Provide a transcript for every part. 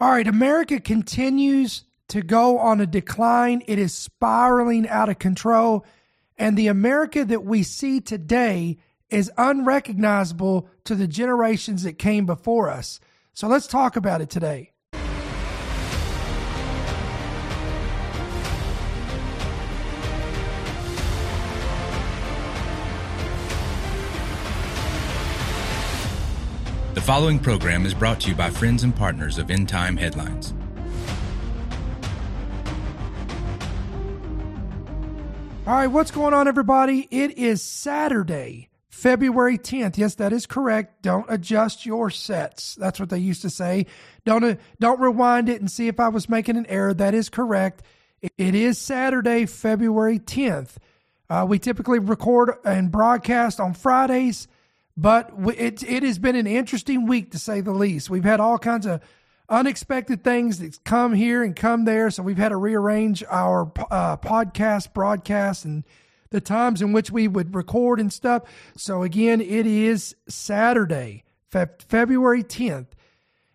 All right, America continues to go on a decline. It is spiraling out of control. And the America that we see today is unrecognizable to the generations that came before us. So let's talk about it today. Following program is brought to you by friends and partners of End Time Headlines. All right, what's going on, everybody? It is Saturday, February 10th. Yes, that is correct. Don't adjust your sets. That's what they used to say. Don't uh, don't rewind it and see if I was making an error. That is correct. It is Saturday, February 10th. Uh, we typically record and broadcast on Fridays. But it, it has been an interesting week to say the least. We've had all kinds of unexpected things that come here and come there. So we've had to rearrange our uh, podcast broadcast and the times in which we would record and stuff. So again, it is Saturday, Fe- February 10th.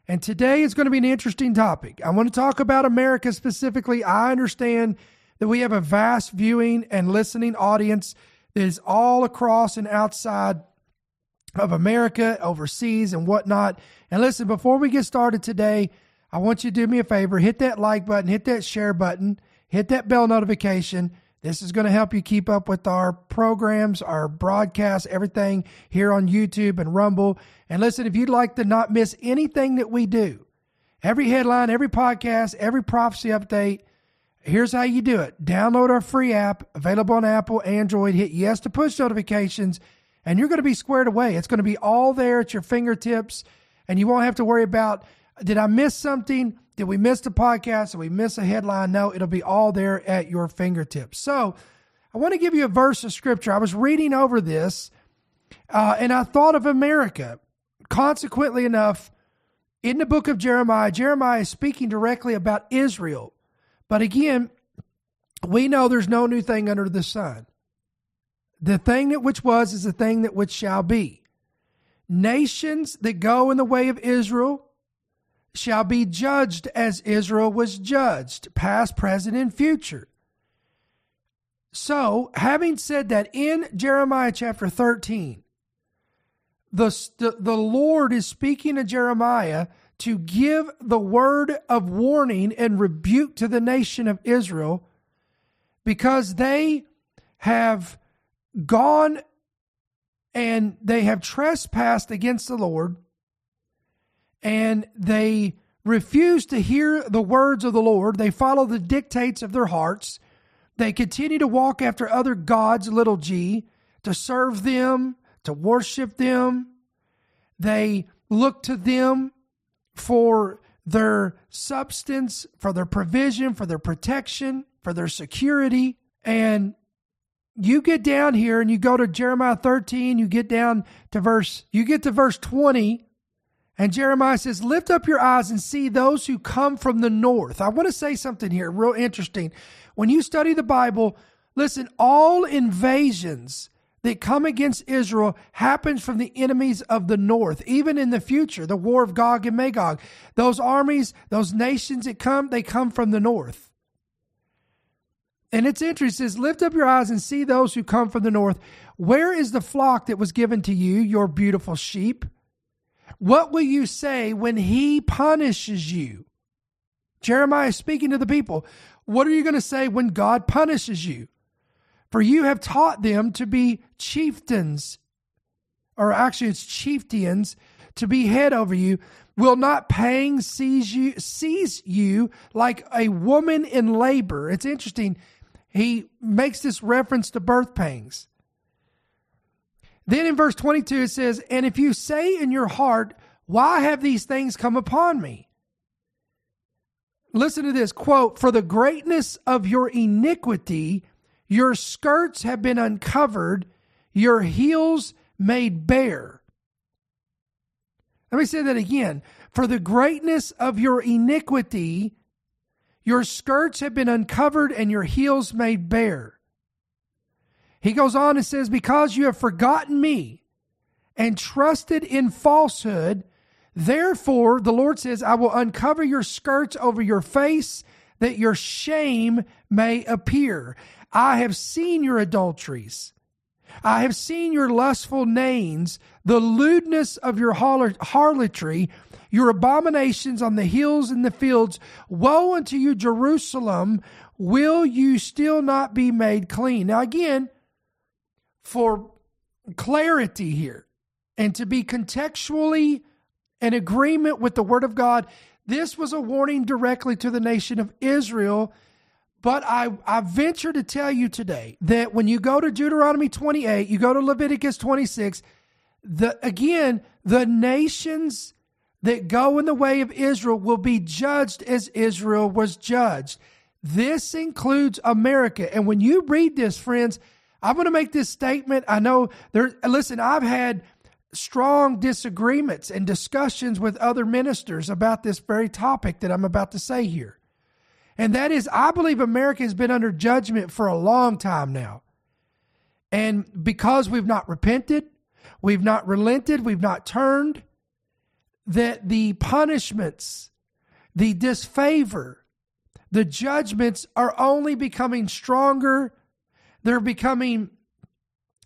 And today is going to be an interesting topic. I want to talk about America specifically. I understand that we have a vast viewing and listening audience that is all across and outside of America, overseas, and whatnot. And listen, before we get started today, I want you to do me a favor hit that like button, hit that share button, hit that bell notification. This is going to help you keep up with our programs, our broadcasts, everything here on YouTube and Rumble. And listen, if you'd like to not miss anything that we do, every headline, every podcast, every prophecy update, here's how you do it. Download our free app, available on Apple, Android, hit yes to push notifications and you're going to be squared away. It's going to be all there at your fingertips, and you won't have to worry about did I miss something? Did we miss the podcast? Did we miss a headline? No, it'll be all there at your fingertips. So I want to give you a verse of scripture. I was reading over this, uh, and I thought of America. Consequently enough, in the book of Jeremiah, Jeremiah is speaking directly about Israel. But again, we know there's no new thing under the sun. The thing that which was is the thing that which shall be. Nations that go in the way of Israel shall be judged as Israel was judged, past, present, and future. So, having said that, in Jeremiah chapter 13, the, the, Lord is speaking to Jeremiah to give the word of warning and rebuke to the nation of Israel because they have gone and they have trespassed against the Lord and they refuse to hear the words of the Lord. They follow the dictates of their hearts. They continue to walk after other gods, little g, to serve them, to worship them. They look to them for their substance, for their provision, for their protection, for their security. And you get down here and you go to Jeremiah 13, you get down to verse, you get to verse 20, and Jeremiah says, Lift up your eyes and see those who come from the north. I want to say something here, real interesting. When you study the Bible, listen, all invasions that come against Israel happens from the enemies of the north. Even in the future, the war of Gog and Magog, those armies, those nations that come, they come from the north. And it's interesting. It says, Lift up your eyes and see those who come from the north. Where is the flock that was given to you, your beautiful sheep? What will you say when he punishes you? Jeremiah speaking to the people. What are you going to say when God punishes you? For you have taught them to be chieftains, or actually it's chieftains, to be head over you. Will not pang seize you, seize you like a woman in labor? It's interesting he makes this reference to birth pangs. Then in verse 22, it says, And if you say in your heart, Why have these things come upon me? Listen to this quote, For the greatness of your iniquity, your skirts have been uncovered, your heels made bare. Let me say that again. For the greatness of your iniquity, your skirts have been uncovered and your heels made bare. He goes on and says, Because you have forgotten me and trusted in falsehood, Therefore, the Lord says, I will uncover your skirts over your face that your shame may appear. I have seen your adulteries. I have seen your lustful names, the lewdness of your harlotry, your abominations on the hills and the fields. Woe unto you, Jerusalem! Will you still not be made clean? Now, again, for clarity here and to be contextually in agreement with the word of God, this was a warning directly to the nation of Israel. But I, I venture to tell you today that when you go to Deuteronomy 28, you go to Leviticus 26, the again, the nations that go in the way of Israel will be judged as Israel was judged. This includes America. And when you read this, friends, I'm going to make this statement. I know there, listen, I've had strong disagreements and discussions with other ministers about this very topic that I'm about to say here. And that is, I believe America has been under judgment for a long time now. And because we've not repented, we've not relented, we've not turned, that the punishments, the disfavor, the judgments are only becoming stronger. They're becoming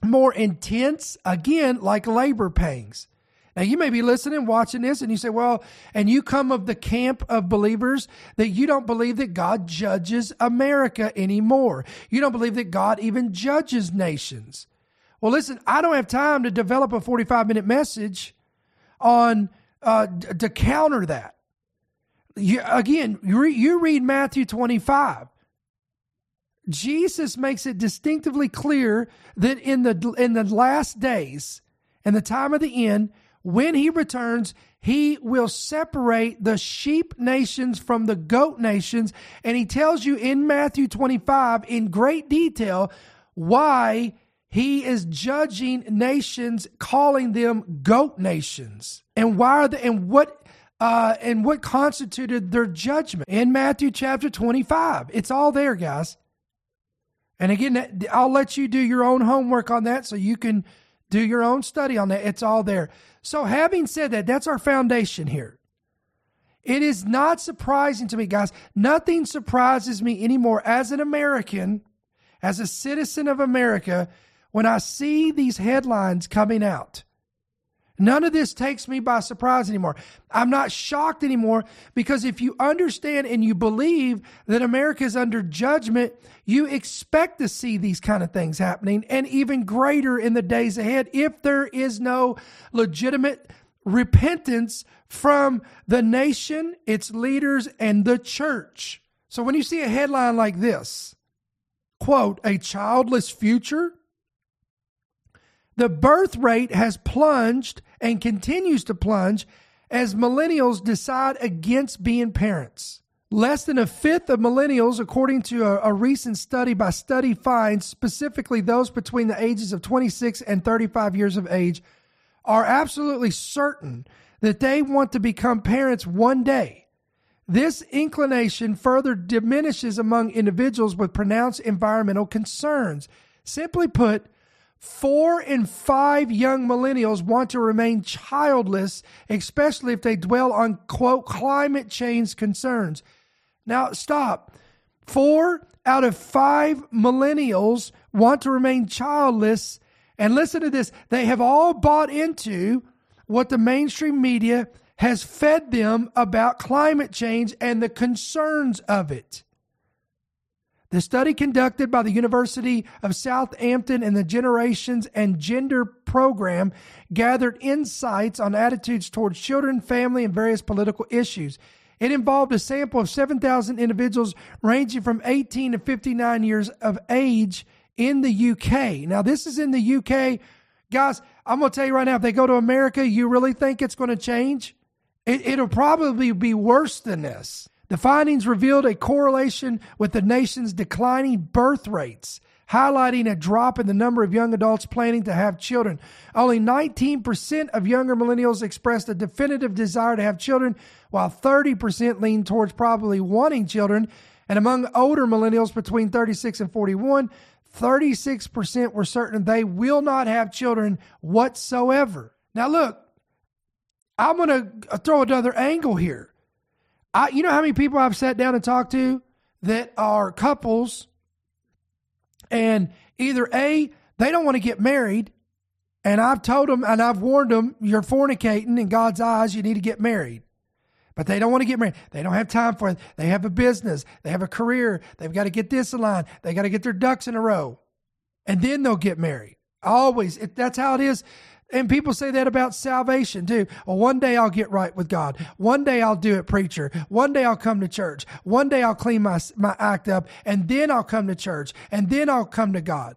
more intense, again, like labor pangs. Now, you may be listening, watching this, and you say, well, and you come of the camp of believers that you don't believe that God judges America anymore. You don't believe that God even judges nations. Well, listen, I don't have time to develop a 45 minute message on uh, to counter that. You, again, you, re, you read Matthew 25. Jesus makes it distinctively clear that in the in the last days and the time of the end, when he returns, he will separate the sheep nations from the goat nations. And he tells you in Matthew 25 in great detail why he is judging nations, calling them goat nations. And why are they, and what uh, and what constituted their judgment in Matthew chapter 25. It's all there, guys. And again, I'll let you do your own homework on that so you can do your own study on that. It's all there. So, having said that, that's our foundation here. It is not surprising to me, guys. Nothing surprises me anymore as an American, as a citizen of America, when I see these headlines coming out. None of this takes me by surprise anymore. I'm not shocked anymore because if you understand and you believe that America is under judgment, you expect to see these kind of things happening and even greater in the days ahead if there is no legitimate repentance from the nation, its leaders, and the church. So when you see a headline like this, quote, a childless future, the birth rate has plunged and continues to plunge as millennials decide against being parents. Less than a fifth of millennials, according to a, a, recent study by Study Finds, specifically those between the ages of 26 and 35 years of age, are absolutely certain that they want to become parents one day. This inclination further diminishes among individuals with pronounced environmental concerns. Simply put, Four in five young millennials want to remain childless, especially if they dwell on, quote, climate change concerns. Now, stop. Four out of five millennials want to remain childless. And listen to this they have all bought into what the mainstream media has fed them about climate change and the concerns of it. The study conducted by the University of Southampton and the Generations and Gender program gathered insights on attitudes towards children, family, and various political issues. It involved a sample of 7,000 individuals ranging from 18 to 59 years of age in the UK. Now, this is in the UK. Guys, I'm going to tell you right now, if they go to America, you really think it's going to change? It, it'll probably be worse than this. The findings revealed a correlation with the nation's declining birth rates, highlighting a drop in the number of young adults planning to have children. Only 19% of younger millennials expressed a definitive desire to have children, while 30% leaned towards probably wanting children. And among older millennials between 36 and 41, 36% were certain they will not have children whatsoever. Now, look, I'm going to throw another angle here. I, you know how many people I've sat down and talked to that are couples, and either A, they don't want to get married, and I've told them and I've warned them, you're fornicating in God's eyes, you need to get married. But they don't want to get married. They don't have time for it. They have a business. They have a career. They've got to get this aligned. They got to get their ducks in a row. And then they'll get married. Always. It, that's how it is. And people say that about salvation too. Well, one day I'll get right with God. One day I'll do it, preacher. One day I'll come to church. One day I'll clean my, my act up and then I'll come to church and then I'll come to God.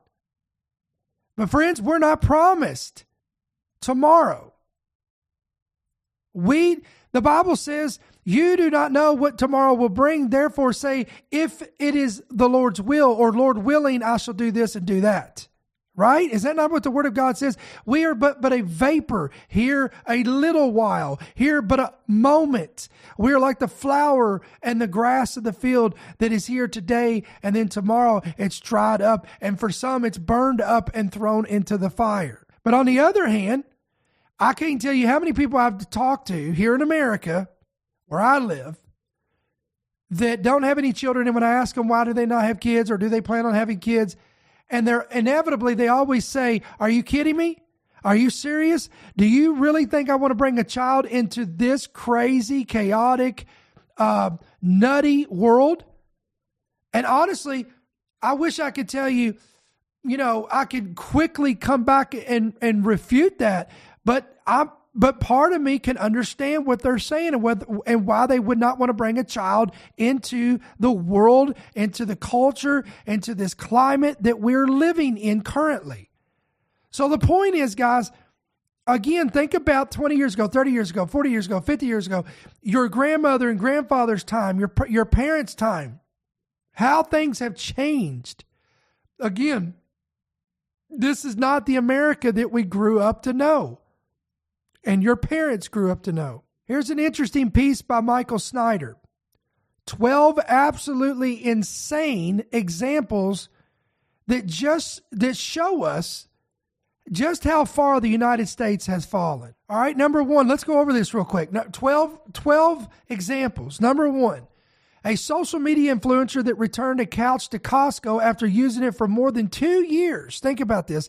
But friends, we're not promised tomorrow. We, the Bible says, you do not know what tomorrow will bring. Therefore say, if it is the Lord's will or Lord willing, I shall do this and do that. Right? Is that not what the word of God says? We are but, but a vapor here a little while, here but a moment. We are like the flower and the grass of the field that is here today and then tomorrow it's dried up and for some it's burned up and thrown into the fire. But on the other hand, I can't tell you how many people I've talked to here in America, where I live, that don't have any children. And when I ask them why do they not have kids or do they plan on having kids, and they're inevitably, they always say, Are you kidding me? Are you serious? Do you really think I want to bring a child into this crazy, chaotic, uh, nutty world? And honestly, I wish I could tell you, you know, I could quickly come back and, and refute that, but I'm but part of me can understand what they're saying and whether, and why they would not want to bring a child into the world, into the culture, into this climate that we're living in currently. So the point is, guys, again, think about 20 years ago, 30 years ago, 40 years ago, 50 years ago, your grandmother and grandfather's time, your, your parents' time, how things have changed. Again, this is not the America that we grew up to know and your parents grew up to know. Here's an interesting piece by Michael Snyder 12 absolutely insane examples that just that show us just how far the United States has fallen. All right, number 1, let's go over this real quick. 12 12 examples. Number 1, a social media influencer that returned a couch to Costco after using it for more than 2 years. Think about this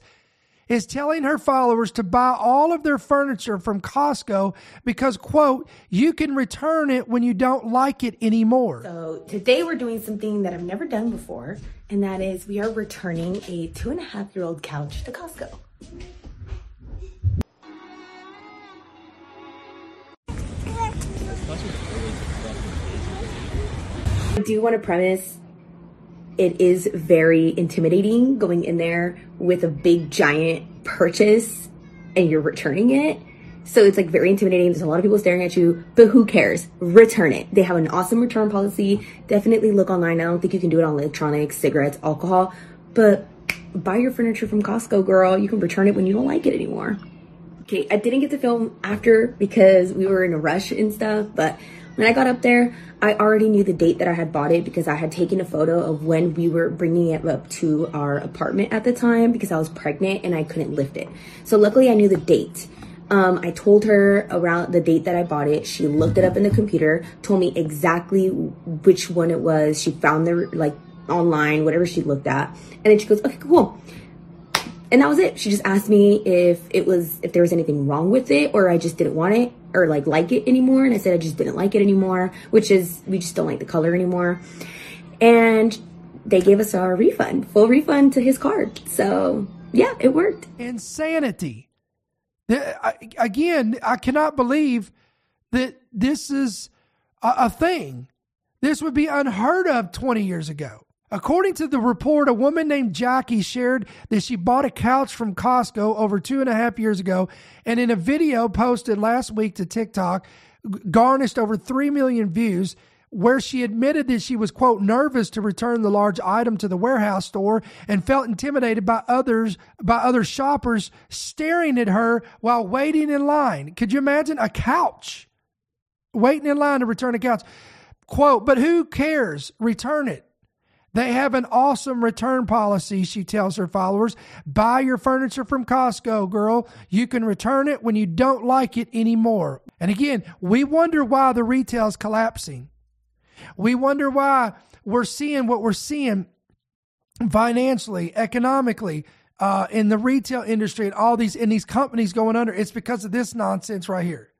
is telling her followers to buy all of their furniture from Costco because, quote, you can return it when you don't like it anymore. So today we're doing something that I've never done before, and that is we are returning a two and a half year old couch to Costco. I do want to premise it is very intimidating going in there with a big giant purchase and you're returning it. So it's like very intimidating. There's a lot of people staring at you, but who cares? Return it. They have an awesome return policy. Definitely look online. I don't think you can do it on electronics, cigarettes, alcohol, but buy your furniture from Costco, girl. You can return it when you don't like it anymore. Okay, I didn't get to film after because we were in a rush and stuff, but when I got up there, I already knew the date that I had bought it because I had taken a photo of when we were bringing it up to our apartment at the time because I was pregnant and I couldn't lift it. So luckily I knew the date. Um, I told her around the date that I bought it. She looked it up in the computer, told me exactly which one it was. She found the like online, whatever she looked at, and then she goes, "Okay, cool." and that was it. She just asked me if it was if there was anything wrong with it or I just didn't want it or like like it anymore. And I said I just didn't like it anymore, which is we just don't like the color anymore. And they gave us our refund, full refund to his card. So yeah, it worked. Insanity. Again, I cannot believe that this is a thing. This would be unheard of 20 years ago. According to the report, a woman named Jackie shared that she bought a couch from Costco over two and a half years ago, and in a video posted last week to TikTok, garnished over 3 million views, where she admitted that she was, quote, nervous to return the large item to the warehouse store and felt intimidated by others, by other shoppers staring at her while waiting in line. Could you imagine a couch? Waiting in line to return a couch. Quote, but who cares? Return it. They have an awesome return policy, she tells her followers. Buy your furniture from Costco, girl. You can return it when you don't like it anymore. And again, we wonder why the retail is collapsing. We wonder why we're seeing what we're seeing financially, economically, uh, in the retail industry and all these in these companies going under. It's because of this nonsense right here.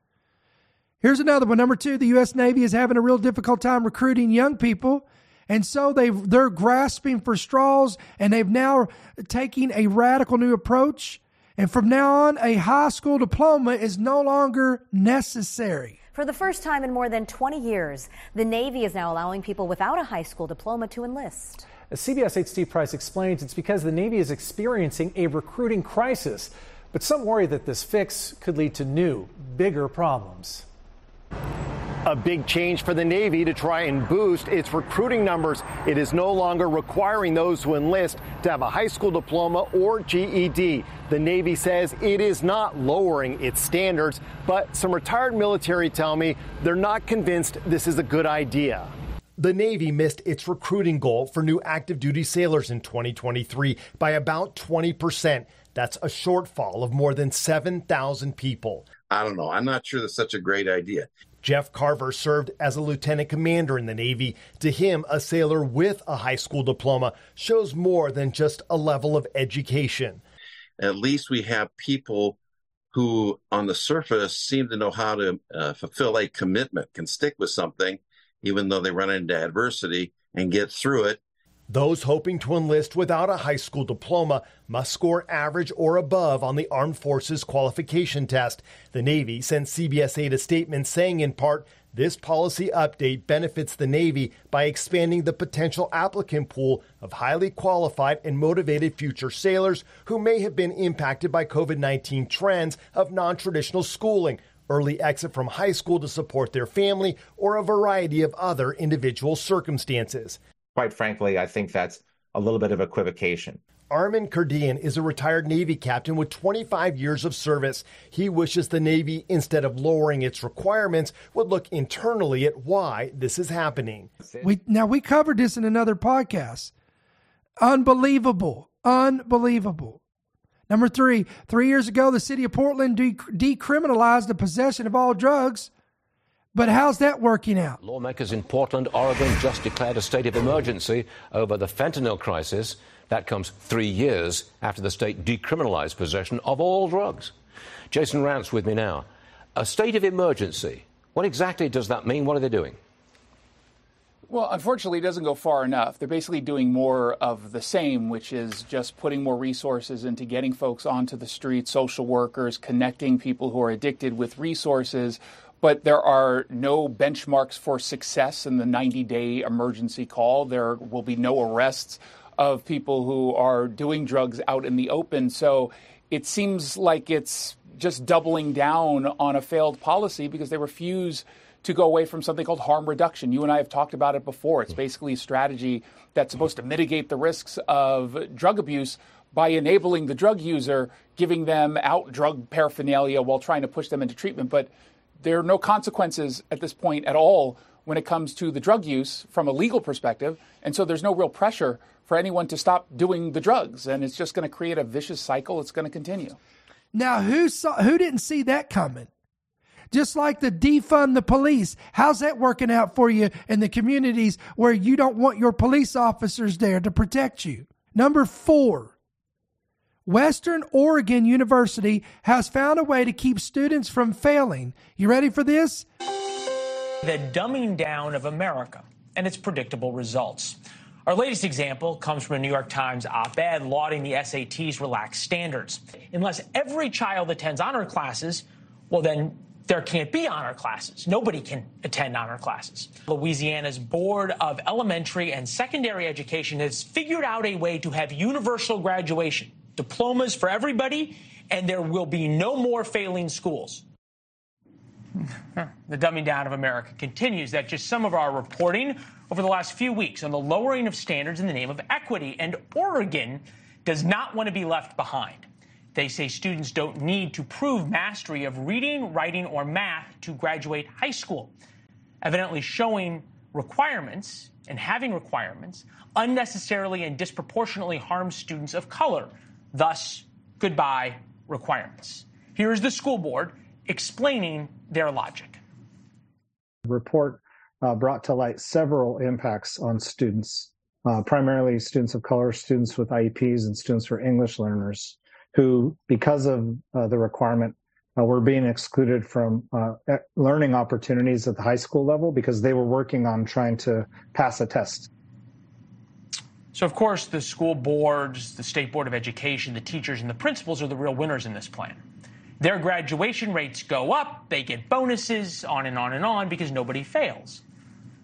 Here's another one. Number two, the U.S. Navy is having a real difficult time recruiting young people. And so they they're grasping for straws and they've now taking a radical new approach. And from now on, a high school diploma is no longer necessary. For the first time in more than 20 years, the Navy is now allowing people without a high school diploma to enlist. As CBS 8 Steve Price explains, it's because the Navy is experiencing a recruiting crisis. But some worry that this fix could lead to new, bigger problems. A big change for the Navy to try and boost its recruiting numbers. It is no longer requiring those who enlist to have a high school diploma or GED. The Navy says it is not lowering its standards, but some retired military tell me they're not convinced this is a good idea. The Navy missed its recruiting goal for new active duty sailors in 2023 by about 20%. That's a shortfall of more than 7,000 people. I don't know. I'm not sure that's such a great idea. Jeff Carver served as a lieutenant commander in the Navy. To him, a sailor with a high school diploma shows more than just a level of education. At least we have people who, on the surface, seem to know how to uh, fulfill a commitment, can stick with something, even though they run into adversity and get through it those hoping to enlist without a high school diploma must score average or above on the Armed Forces qualification test. The Navy sent CBS 8 a statement saying, in part, this policy update benefits the Navy by expanding the potential applicant pool of highly qualified and motivated future sailors who may have been impacted by COVID 19 trends of non traditional schooling, early exit from high school to support their family, or a variety of other individual circumstances quite frankly, I think that's a little bit of equivocation. Armin Kurdian is a retired Navy captain with 25 years of service. He wishes the Navy, instead of lowering its requirements, would look internally at why this is happening. We now we covered this in another podcast. Unbelievable, unbelievable. Number three, three years ago, the city of Portland de- decriminalized the possession of all drugs. But how's that working out? Lawmakers in Portland, Oregon just declared a state of emergency over the fentanyl crisis. That comes three years after the state decriminalized possession of all drugs. Jason Rantz with me now. A state of emergency. What exactly does that mean? What are they doing? Well, unfortunately, it doesn't go far enough. They're basically doing more of the same, which is just putting more resources into getting folks onto the street, social workers, connecting people who are addicted with resources but there are no benchmarks for success in the 90 day emergency call. There will be no arrests of people who are doing drugs out in the open. So it seems like it's just doubling down on a failed policy because they refuse to go away from something called harm reduction. You and I have talked about it before. It's basically a strategy that's supposed to mitigate the risks of drug abuse by enabling the drug user, giving them out drug paraphernalia while trying to push them into treatment. But there are no consequences at this point at all when it comes to the drug use from a legal perspective. And so there's no real pressure for anyone to stop doing the drugs. And it's just going to create a vicious cycle. It's going to continue. Now, who saw, who didn't see that coming? Just like the defund the police. How's that working out for you in the communities where you don't want your police officers there to protect you? Number four, Western Oregon University has found a way to keep students from failing. You ready for this? The dumbing down of America and its predictable results. Our latest example comes from a New York Times op ed lauding the SAT's relaxed standards. Unless every child attends honor classes, well, then there can't be honor classes. Nobody can attend honor classes. Louisiana's Board of Elementary and Secondary Education has figured out a way to have universal graduation diplomas for everybody, and there will be no more failing schools. The dumbing down of America continues. That just some of our reporting over the last few weeks on the lowering of standards in the name of equity. And Oregon does not want to be left behind. They say students don't need to prove mastery of reading, writing, or math to graduate high school, evidently showing requirements and having requirements unnecessarily and disproportionately harms students of color Thus, goodbye requirements. Here's the school board explaining their logic. The report uh, brought to light several impacts on students, uh, primarily students of color, students with IEPs, and students for English learners, who, because of uh, the requirement, uh, were being excluded from uh, learning opportunities at the high school level because they were working on trying to pass a test. So, of course, the school boards, the State Board of Education, the teachers, and the principals are the real winners in this plan. Their graduation rates go up, they get bonuses, on and on and on, because nobody fails.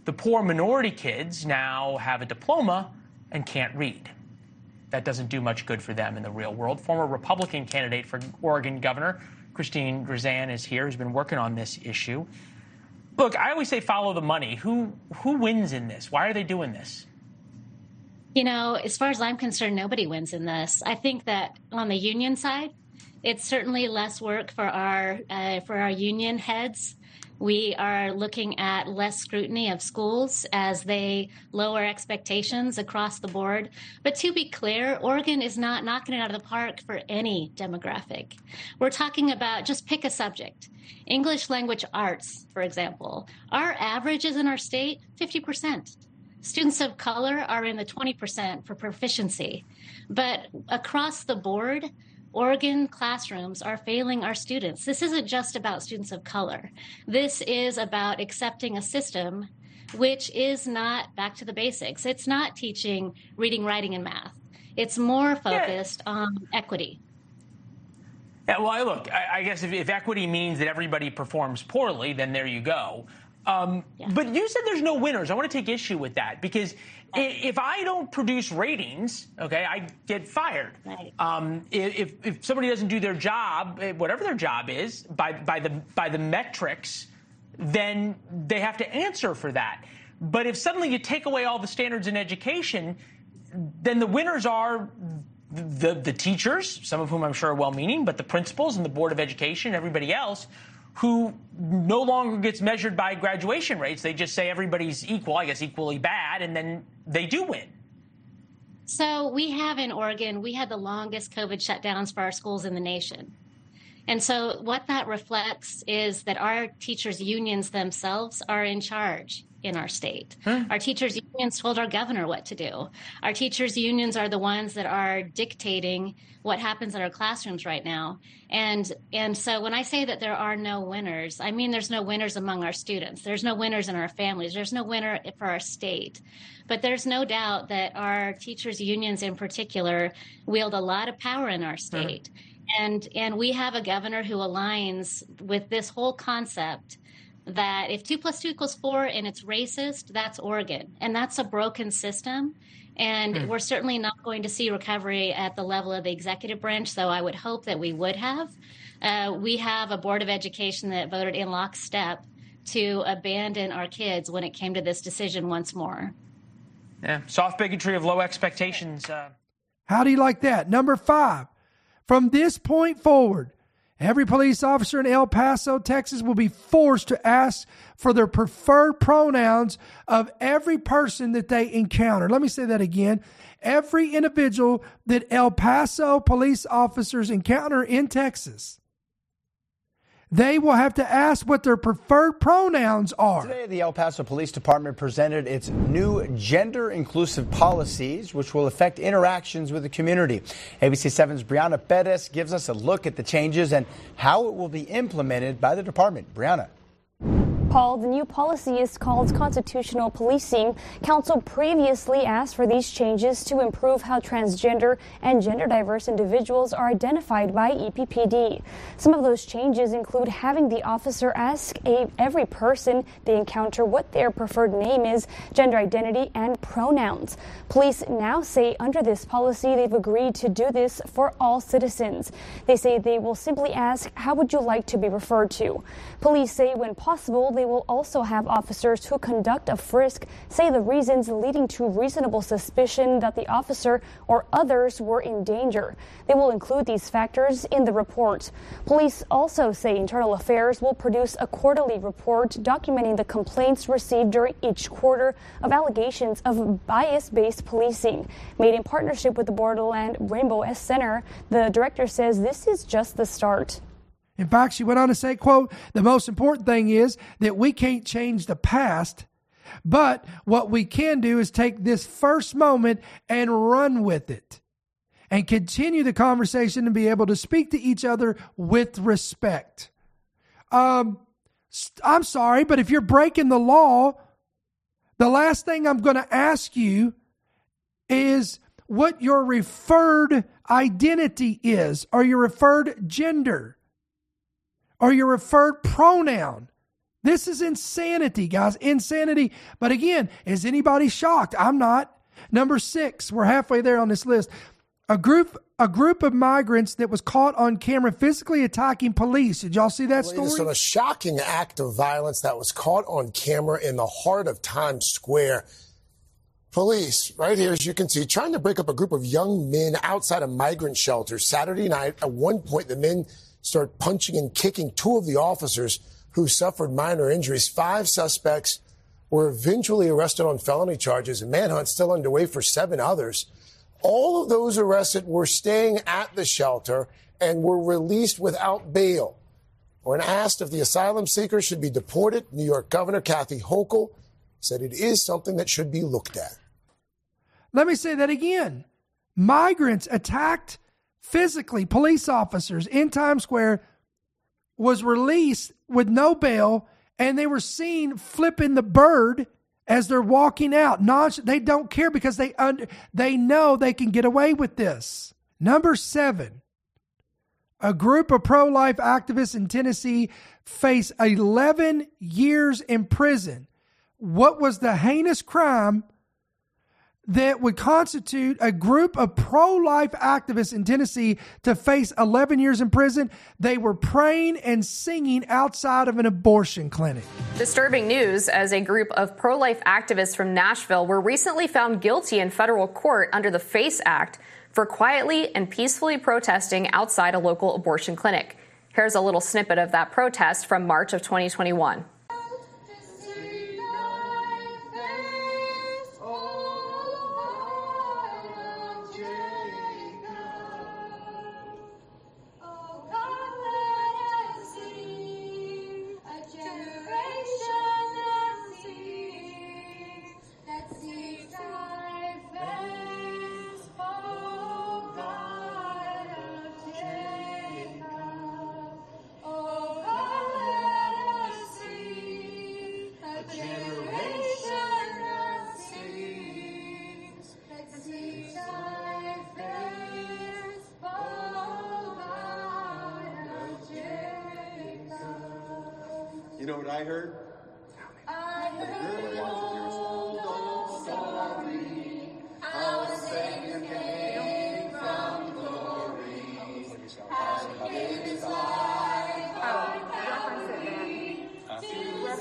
The poor minority kids now have a diploma and can't read. That doesn't do much good for them in the real world. Former Republican candidate for Oregon governor Christine Drazan is here, who's been working on this issue. Look, I always say follow the money. Who who wins in this? Why are they doing this? You know, as far as I'm concerned, nobody wins in this. I think that on the union side, it's certainly less work for our uh, for our union heads we are looking at less scrutiny of schools as they lower expectations across the board. But to be clear, Oregon is not knocking it out of the park for any demographic. We're talking about just pick a subject. English language arts, for example. Our averages in our state, 50%. Students of color are in the 20% for proficiency. But across the board, Oregon classrooms are failing our students. This isn't just about students of color. This is about accepting a system which is not back to the basics. It's not teaching reading, writing, and math. It's more focused yeah. on equity. Yeah, well, look, I, I guess if, if, equity means that everybody performs poorly, then there you go. Um, yeah. But you said there's no winners. I want to take issue with that because if I don't produce ratings, okay, I get fired. Right. Um, if, if somebody doesn't do their job, eh, whatever their job is, by, by, the, by the metrics, then they have to answer for that. But if suddenly you take away all the standards in education, then the winners are the, the teachers, some of whom I'm sure are well meaning, but the principals and the Board of Education, everybody else who no longer gets measured by graduation rates. They just say everybody's equal, I guess equally bad, and then they do win. So we have in Oregon, we had the longest COVID shutdowns for our schools in the nation. And so what that reflects is that our teachers' unions themselves are in charge in our state. Huh? Our teachers' unions told our governor what to do. Our teachers' unions are the ones that are dictating what happens in our classrooms right now. And and so when I say that there are no winners, I mean there's no winners among our students. There's no winners in our families. There's no winner for our state. But there's no doubt that our teachers' unions in particular wield a lot of power in our state. Huh? And and we have a governor who aligns with this whole concept that if two plus two equals four and it's racist, that's Oregon. And that's a broken system. And mm. we're certainly not going to see recovery at the level of the executive branch, though I would hope that we would have. Uh, we have a board of education that voted in lockstep to abandon our kids when it came to this decision once more. Yeah, soft bigotry of low expectations. Uh... How do you like that? Number five, from this point forward, every police officer in El Paso, Texas will be forced to ask for their preferred pronouns of every person that they encounter. Let me say that again. Every individual that El Paso police officers encounter in Texas they will have to ask what their preferred pronouns are. Today, the El Paso Police Department presented its new gender inclusive policies, which will affect interactions with the community. ABC 7's Brianna Perez gives us a look at the changes and how it will be implemented by the department. Brianna. Paul, the new policy is called constitutional policing. Council previously asked for these changes to improve how transgender and gender diverse individuals are identified by EPPD. Some of those changes include having the officer ask a, every person they encounter what their preferred name is, gender identity, and pronouns. Police now say under this policy they've agreed to do this for all citizens. They say they will simply ask, How would you like to be referred to? Police say when possible, they will also have officers who conduct a frisk say the reasons leading to reasonable suspicion that the officer or others were in danger. They will include these factors in the report. Police also say Internal Affairs will produce a quarterly report documenting the complaints received during each quarter of allegations of bias based policing. Made in partnership with the Borderland Rainbow S Center, the director says this is just the start. In fact, she went on to say, quote, the most important thing is that we can't change the past, but what we can do is take this first moment and run with it and continue the conversation and be able to speak to each other with respect. Um, I'm sorry, but if you're breaking the law, the last thing I'm going to ask you is what your referred identity is, or your referred gender, or your referred pronoun. This is insanity, guys. Insanity. But again, is anybody shocked? I'm not. Number six, we're halfway there on this list. A group a group of migrants that was caught on camera physically attacking police. Did y'all see that story? A shocking act of violence that was caught on camera in the heart of Times Square. Police, right here, as you can see, trying to break up a group of young men outside a migrant shelter Saturday night. At one point, the men start punching and kicking two of the officers who suffered minor injuries. Five suspects were eventually arrested on felony charges, and manhunt still underway for seven others. All of those arrested were staying at the shelter and were released without bail. When asked if the asylum seekers should be deported, New York Governor Kathy Hochul said it is something that should be looked at. Let me say that again. Migrants attacked physically police officers in Times Square was released with no bail and they were seen flipping the bird as they're walking out. They don't care because they under, they know they can get away with this. Number seven, a group of pro-life activists in Tennessee face 11 years in prison. What was the heinous crime that would constitute a group of pro life activists in Tennessee to face 11 years in prison. They were praying and singing outside of an abortion clinic. Disturbing news as a group of pro life activists from Nashville were recently found guilty in federal court under the FACE Act for quietly and peacefully protesting outside a local abortion clinic. Here's a little snippet of that protest from March of 2021. You know what I heard? I heard old, old story, how a Savior came from glory, and gave his life Calvary to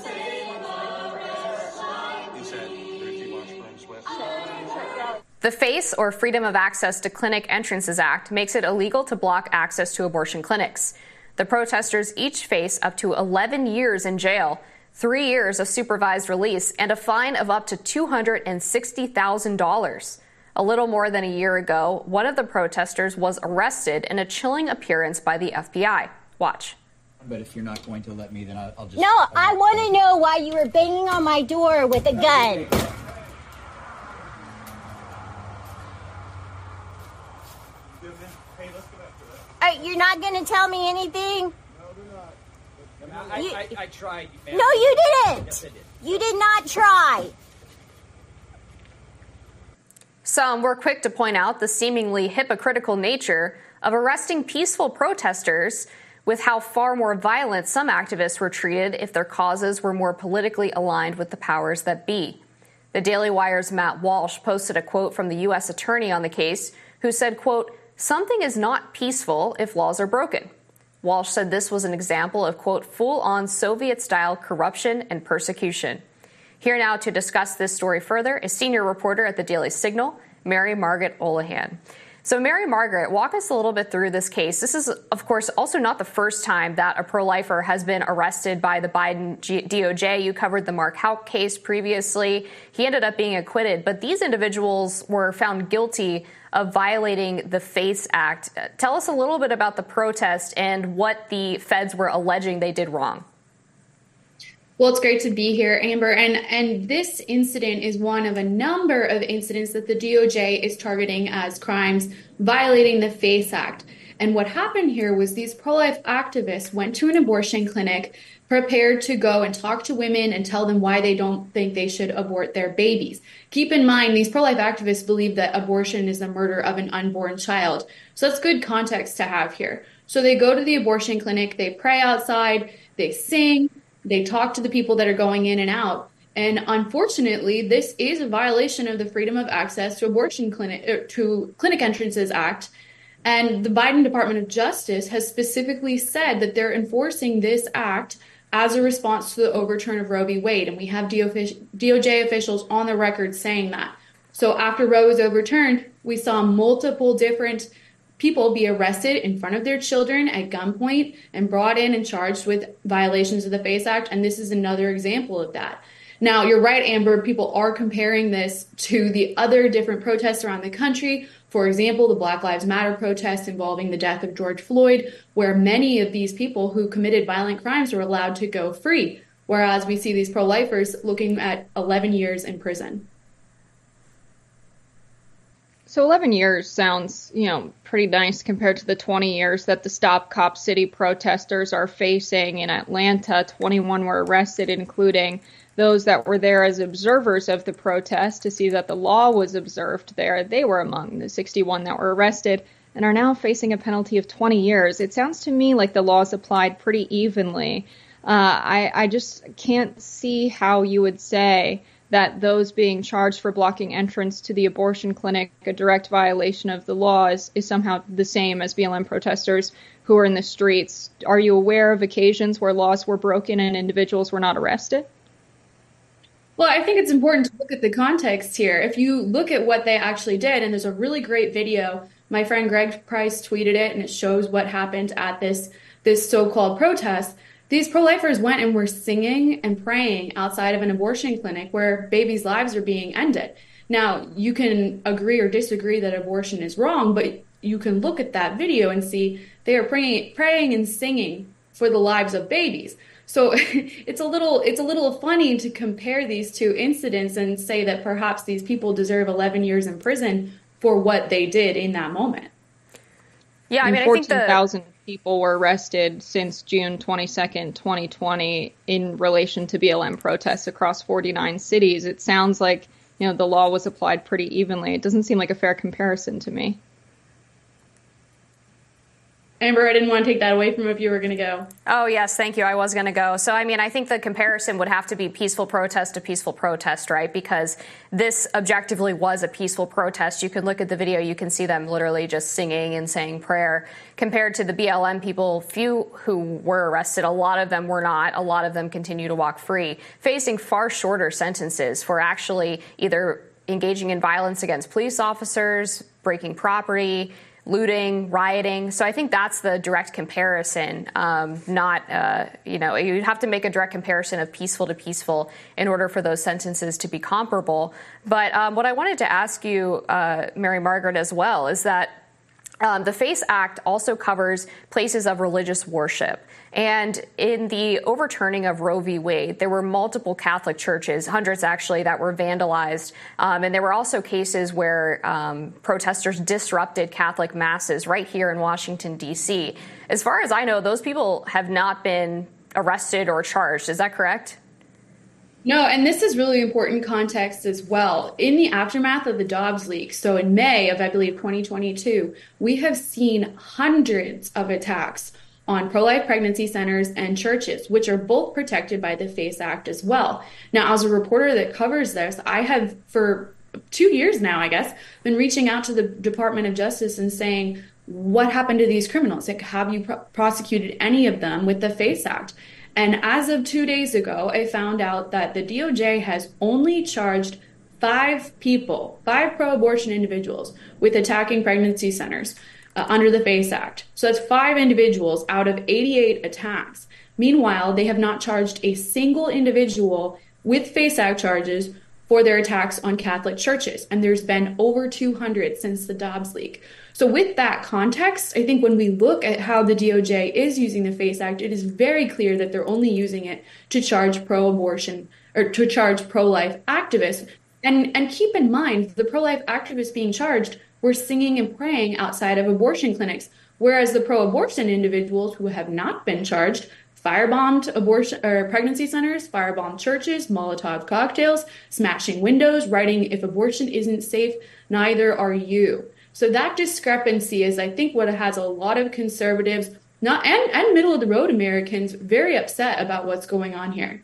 save a wretch like me. The FACE, or Freedom of Access to Clinic Entrances Act, makes it illegal to block access to abortion clinics. The protesters each face up to 11 years in jail, three years of supervised release, and a fine of up to $260,000. A little more than a year ago, one of the protesters was arrested in a chilling appearance by the FBI. Watch. But if you're not going to let me, then I'll, I'll just. No, I want to know why you were banging on my door with a gun. Uh, you're not going to tell me anything? I, You- I, I tried. No, you didn't. Yes, I did. You did not try. Some were quick to point out the seemingly hypocritical nature of arresting peaceful protesters with how far more violent some activists were treated if their causes were more politically aligned with the powers that be. The Daily Wire's Matt Walsh posted a quote from the U.S. attorney on the case who said, quote, something is not peaceful if laws are broken. Walsh said this was an example of, quote, full on Soviet style corruption and persecution. Here now to discuss this story further is senior reporter at the Daily Signal, Mary Margaret Olahan. So, Mary Margaret, walk us a little bit through this case. This is, of course, also not the first time that a pro lifer has been arrested by the Biden DOJ. You covered the Mark Houck case previously. He ended up being acquitted, but these individuals were found guilty of violating the FACE Act. Tell us a little bit about the protest and what the feds were alleging they did wrong. Well, it's great to be here, Amber. And and this incident is one of a number of incidents that the DOJ is targeting as crimes violating the FACE Act. And what happened here was these pro-life activists went to an abortion clinic prepared to go and talk to women and tell them why they don't think they should abort their babies. Keep in mind, these pro life activists believe that abortion is the murder of an unborn child. So that's good context to have here. So they go to the abortion clinic, they pray outside, they sing, they talk to the people that are going in and out. And unfortunately, this is a violation of the Freedom of Access to Abortion Clinic er, to Clinic Entrances Act. And the Biden Department of Justice has specifically said that they're enforcing this act as a response to the overturn of Roe v. Wade. And we have DOJ officials on the record saying that. So after Roe was overturned, we saw multiple different people be arrested in front of their children at gunpoint and brought in and charged with violations of the FACE Act. And this is another example of that. Now, you're right, Amber. People are comparing this to the other different protests around the country. For example, the Black Lives Matter protests involving the death of George Floyd, where many of these people who committed violent crimes were allowed to go free, whereas we see these pro lifers looking at 11 years in prison. So 11 years sounds, you know, pretty nice compared to the 20 years that the Stop Cop City protesters are facing in Atlanta. 21 were arrested, including those that were there as observers of the protest to see that the law was observed there. They were among the 61 that were arrested and are now facing a penalty of 20 years. It sounds to me like the law is applied pretty evenly. Uh, I, I just can't see how you would say that those being charged for blocking entrance to the abortion clinic, a direct violation of the law, is, is somehow the same as BLM protesters who are in the streets. Are you aware of occasions where laws were broken and individuals were not arrested? Well, I think it's important to look at the context here. If you look at what they actually did, and there's a really great video, my friend Greg Price tweeted it, and it shows what happened at this this so-called protest. These pro lifers went and were singing and praying outside of an abortion clinic where babies' lives are being ended. Now, you can agree or disagree that abortion is wrong, but you can look at that video and see they are praying, praying and singing for the lives of babies. So it's a little it's a little funny to compare these two incidents and say that perhaps these people deserve 11 years in prison for what they did in that moment. Yeah, I mean, I think the people were arrested since June 22nd, 2020, in relation to BLM protests across 49 cities. It sounds like you know the law was applied pretty evenly. It doesn't seem like a fair comparison to me. Amber, I didn't want to take that away from if you were going to go. Oh, yes, thank you. I was going to go. So, I mean, I think the comparison would have to be peaceful protest to peaceful protest, right? Because this objectively was a peaceful protest. You can look at the video, you can see them literally just singing and saying prayer. Compared to the BLM people, few who were arrested, a lot of them were not. A lot of them continue to walk free, facing far shorter sentences for actually either engaging in violence against police officers, breaking property, looting, rioting. So I think that's the direct comparison. Um, not, uh, you know, you'd have to make a direct comparison of peaceful to peaceful in order for those sentences to be comparable. But um, what I wanted to ask you, uh, Mary Margaret, as well, is that um, the FACE Act also covers places of religious worship. And in the overturning of Roe v. Wade, there were multiple Catholic churches, hundreds actually, that were vandalized. Um, and there were also cases where um, protesters disrupted Catholic masses right here in Washington, D.C. As far as I know, those people have not been arrested or charged. Is that correct? No, and this is really important context as well. In the aftermath of the Dobbs leak, so in May of, I believe, 2022, we have seen hundreds of attacks on pro life pregnancy centers and churches, which are both protected by the FACE Act as well. Now, as a reporter that covers this, I have, for two years now, I guess, been reaching out to the Department of Justice and saying, what happened to these criminals? Like, have you prosecuted any of them with the FACE Act? And as of two days ago, I found out that the DOJ has only charged five people, five pro abortion individuals with attacking pregnancy centers uh, under the FACE Act. So that's five individuals out of 88 attacks. Meanwhile, they have not charged a single individual with FACE Act charges for their attacks on Catholic churches. And there's been over 200 since the Dobbs leak. So, with that context, I think when we look at how the DOJ is using the FACE Act, it is very clear that they're only using it to charge pro abortion or to charge pro life activists. And, and keep in mind, the pro life activists being charged were singing and praying outside of abortion clinics, whereas the pro abortion individuals who have not been charged firebombed abortion or pregnancy centers, firebombed churches, Molotov cocktails, smashing windows, writing, if abortion isn't safe, neither are you. So that discrepancy is, I think, what has a lot of conservatives, not and, and middle of the road Americans, very upset about what's going on here.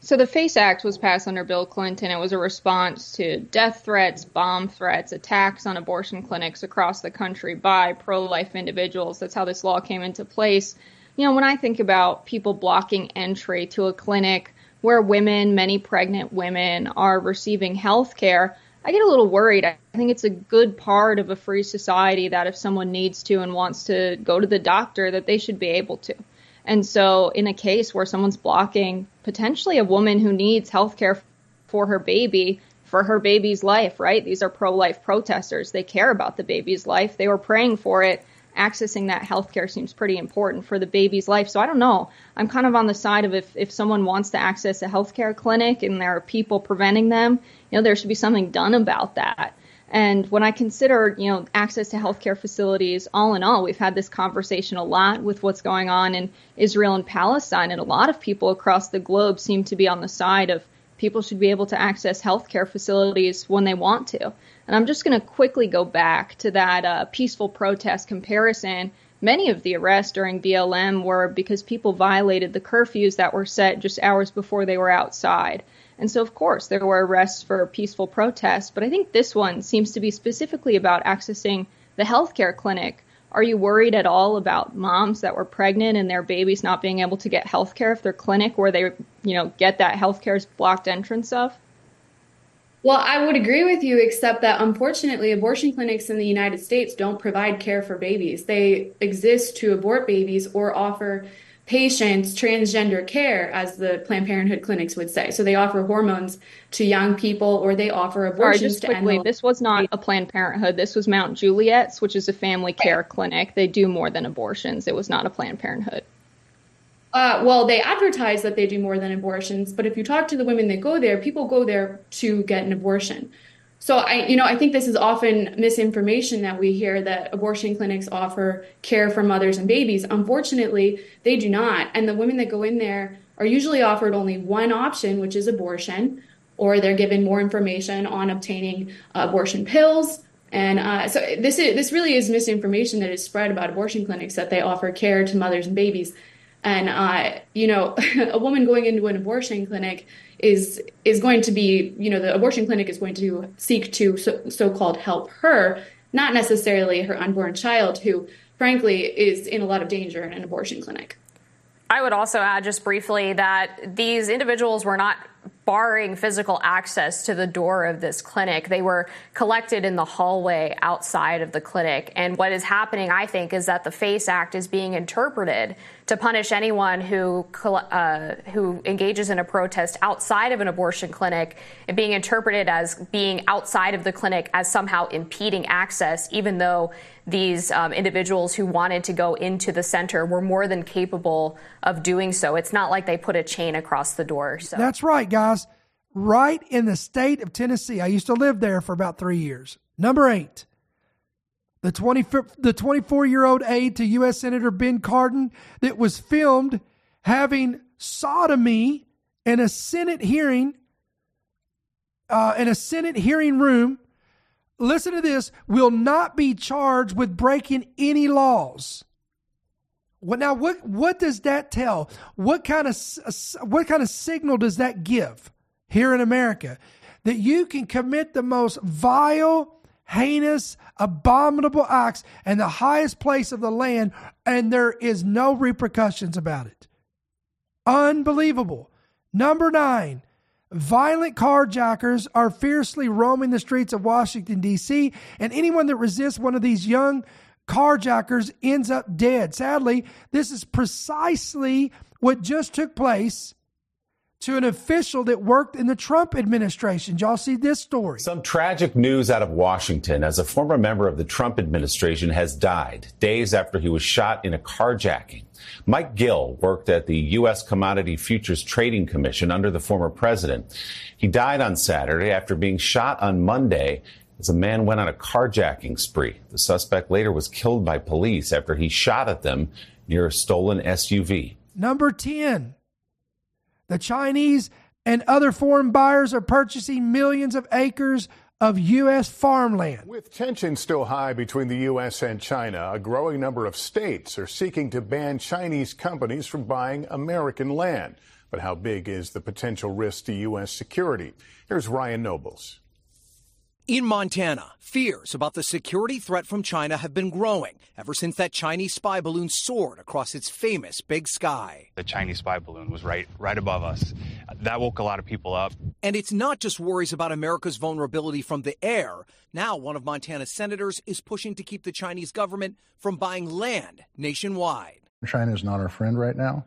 So the FACE Act was passed under Bill Clinton. It was a response to death threats, bomb threats, attacks on abortion clinics across the country by pro-life individuals. That's how this law came into place. You know, when I think about people blocking entry to a clinic where women, many pregnant women, are receiving health care, I get a little worried. I think it's a good part of a free society that if someone needs to and wants to go to the doctor, that they should be able to. And so, in a case where someone's blocking potentially a woman who needs health care for her baby, for her baby's life, right? These are pro life protesters. They care about the baby's life. They were praying for it. Accessing that health care seems pretty important for the baby's life. So I don't know. I'm kind of on the side of if, if someone wants to access a healthcare clinic and there are people preventing them, you know, there should be something done about that. And when I consider, you know, access to healthcare facilities, all in all, we've had this conversation a lot with what's going on in Israel and Palestine, and a lot of people across the globe seem to be on the side of people should be able to access healthcare facilities when they want to. And I'm just going to quickly go back to that uh, peaceful protest comparison. Many of the arrests during BLM were because people violated the curfews that were set just hours before they were outside. And so, of course, there were arrests for peaceful protests, but I think this one seems to be specifically about accessing the healthcare clinic. Are you worried at all about moms that were pregnant and their babies not being able to get healthcare if their clinic where they, you know, get that healthcare is blocked entrance of? Well, I would agree with you, except that unfortunately, abortion clinics in the United States don't provide care for babies. They exist to abort babies or offer patients transgender care, as the Planned Parenthood clinics would say. So they offer hormones to young people or they offer abortions Sorry, just to quickly, this was not a Planned Parenthood. This was Mount Juliet's, which is a family care clinic. They do more than abortions. It was not a Planned Parenthood. Uh, well, they advertise that they do more than abortions, but if you talk to the women that go there, people go there to get an abortion. So I, you know, I think this is often misinformation that we hear that abortion clinics offer care for mothers and babies. Unfortunately, they do not. And the women that go in there are usually offered only one option, which is abortion, or they're given more information on obtaining abortion pills. And uh, so this is this really is misinformation that is spread about abortion clinics that they offer care to mothers and babies. And uh, you know, a woman going into an abortion clinic is is going to be, you know, the abortion clinic is going to seek to so, so-called help her, not necessarily her unborn child, who frankly is in a lot of danger in an abortion clinic. I would also add just briefly that these individuals were not barring physical access to the door of this clinic. They were collected in the hallway outside of the clinic. And what is happening, I think, is that the FACE Act is being interpreted to punish anyone who uh, who engages in a protest outside of an abortion clinic and being interpreted as being outside of the clinic as somehow impeding access, even though these um, individuals who wanted to go into the center were more than capable of doing so. It's not like they put a chain across the door. So. That's right, guys. Right in the state of Tennessee. I used to live there for about three years. Number eight. The 20, the 24 year old aide to U.S. Senator Ben Cardin that was filmed having sodomy in a Senate hearing, uh, in a Senate hearing room listen to this, will not be charged with breaking any laws. What now? What what does that tell? What kind of what kind of signal does that give here in America that you can commit the most vile, heinous, abominable acts in the highest place of the land, and there is no repercussions about it? Unbelievable. Number nine, Violent carjackers are fiercely roaming the streets of Washington, D.C., and anyone that resists one of these young carjackers ends up dead. Sadly, this is precisely what just took place to an official that worked in the Trump administration. Y'all see this story? Some tragic news out of Washington as a former member of the Trump administration has died days after he was shot in a carjacking. Mike Gill worked at the U.S. Commodity Futures Trading Commission under the former president. He died on Saturday after being shot on Monday as a man went on a carjacking spree. The suspect later was killed by police after he shot at them near a stolen SUV. Number 10. The Chinese and other foreign buyers are purchasing millions of acres of U.S. farmland. With tensions still high between the U.S. and China, a growing number of states are seeking to ban Chinese companies from buying American land. But how big is the potential risk to U.S. security? Here's Ryan Nobles. In Montana, fears about the security threat from China have been growing ever since that Chinese spy balloon soared across its famous big sky. The Chinese spy balloon was right right above us. That woke a lot of people up. And it's not just worries about America's vulnerability from the air. Now, one of Montana's senators is pushing to keep the Chinese government from buying land nationwide. China is not our friend right now,